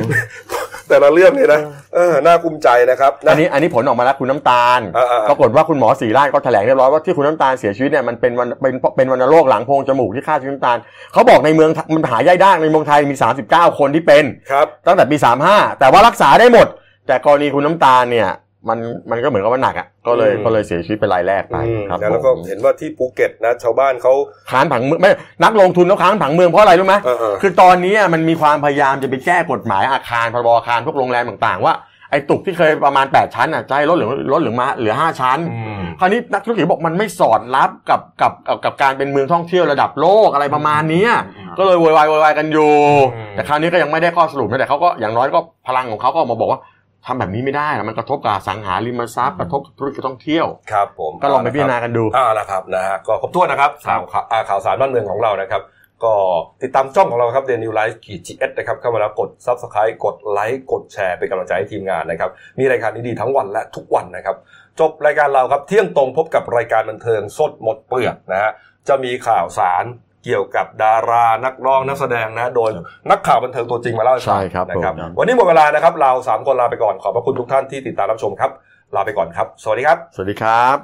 S1: แต่ละเรื่องเนี่ยนะเออน่าภูมิใจนะครับะ
S2: อันนี้อันนี้ผลออกมาแล้วคุณน้ำตาล
S1: เออเออเออ
S2: ปรากฏว่าคุณหมอศรีราชก็แถลงเรียบร้อยว่าที่คุณน้ำตาลเสียชีวิตเนี่ยมันเป็นวันเป็นเป็นวัณโรคหลังโพรงจมูกที่ฆ่าชีวิตน้ำตาลเขาบอกในเมืองมันหายากในเมืองไทยมี 39 คนที่เป็น
S1: ครับ
S2: ตั้งแต่ปี 35 แต่ว่ารักษาได้หมด แต่กรณีคุณน้ำตาลเนี่ย มันมันก็เหมือนกับว่าหนักอะก็เลย
S1: อืม
S2: ก็เลยเสียชีวิตเป็นรายแรกไป
S1: อืม
S2: ครับ
S1: แล้วก็
S2: ผม
S1: เห็นว่าที่ภูเก็ตนะชาวบ้านเขา
S2: ค้านผังเมืองไม่นักลงทุนเขาค้านผังเมืองเพราะอะไรรู้ไหม
S1: เออเออ
S2: คือตอนนี้มันมีความพยายามจะไปแก้กฎหมายอาคารพรบอาคารพวกโรงแรมต่างๆ ว่าไอ้ตึกที่เคยประมาณ 8 ชั้นอะจะให้ลดเหลือลดเหลือมาเหลือ 5 ชั้น
S1: อืม
S2: คราวนี้นักธุรกิจบอกมันไม่สอดรับกับกับกับกับการเป็นเมืองท่องเที่ยวระดับโลกอะไรประมาณเนี้ย
S1: อืม
S2: ก็เลยโวยวายโวยวายกันอยู่
S1: อืม
S2: แต่คราวนี้ก็ยังไม่ได้ข้อสรุปนะแต่เขาก็อย่างน้อยก็พลังของเขาก็ออกมาบอกว่า ทำแบบนี้ไม่ได้นะมันกระทบกับอสังหาริมทรัพย์กระทบกับธุรกิจท่องเที่ยว
S1: ครับผม
S2: ก็ลองไปพิจารณากันดู
S1: อ่าละครับนะฮะก็ครบถ้วนนะครับข่าวข่าวอ่าข่าวสารบ้านเมืองของเรานะครับ ก็ติดตามช่องของเราครับเดนิวไลฟ์ขีดจีเอสนะครับเข้ามาแล้วกด subscribe กดไลค์กดแชร์เป็นกำลังใจให้ทีมงานนะครับ มีรายการดีๆทั้งวันและทุกวันนะครับ จบรายการเราครับเที่ยงตรงพบกับรายการบันเทิงสดหมดเปลือกนะฮะจะมีข่าวสาร เกี่ยวกับดารานักร้องนักแสดงนะ โดยนักข่าวบันเทิงตัวจริงมาเล่าให้ฟัง
S2: ใช่ครับ
S1: นะครับ
S2: ผม
S1: วันนี้หมดเวลานะครับ เราสามคนลาไปก่อนขอบพระคุณทุกท่านที่ติดตามรับชมครับ ลาไปก่อนครับ สวัสดีครับ
S2: สวัสดีครับ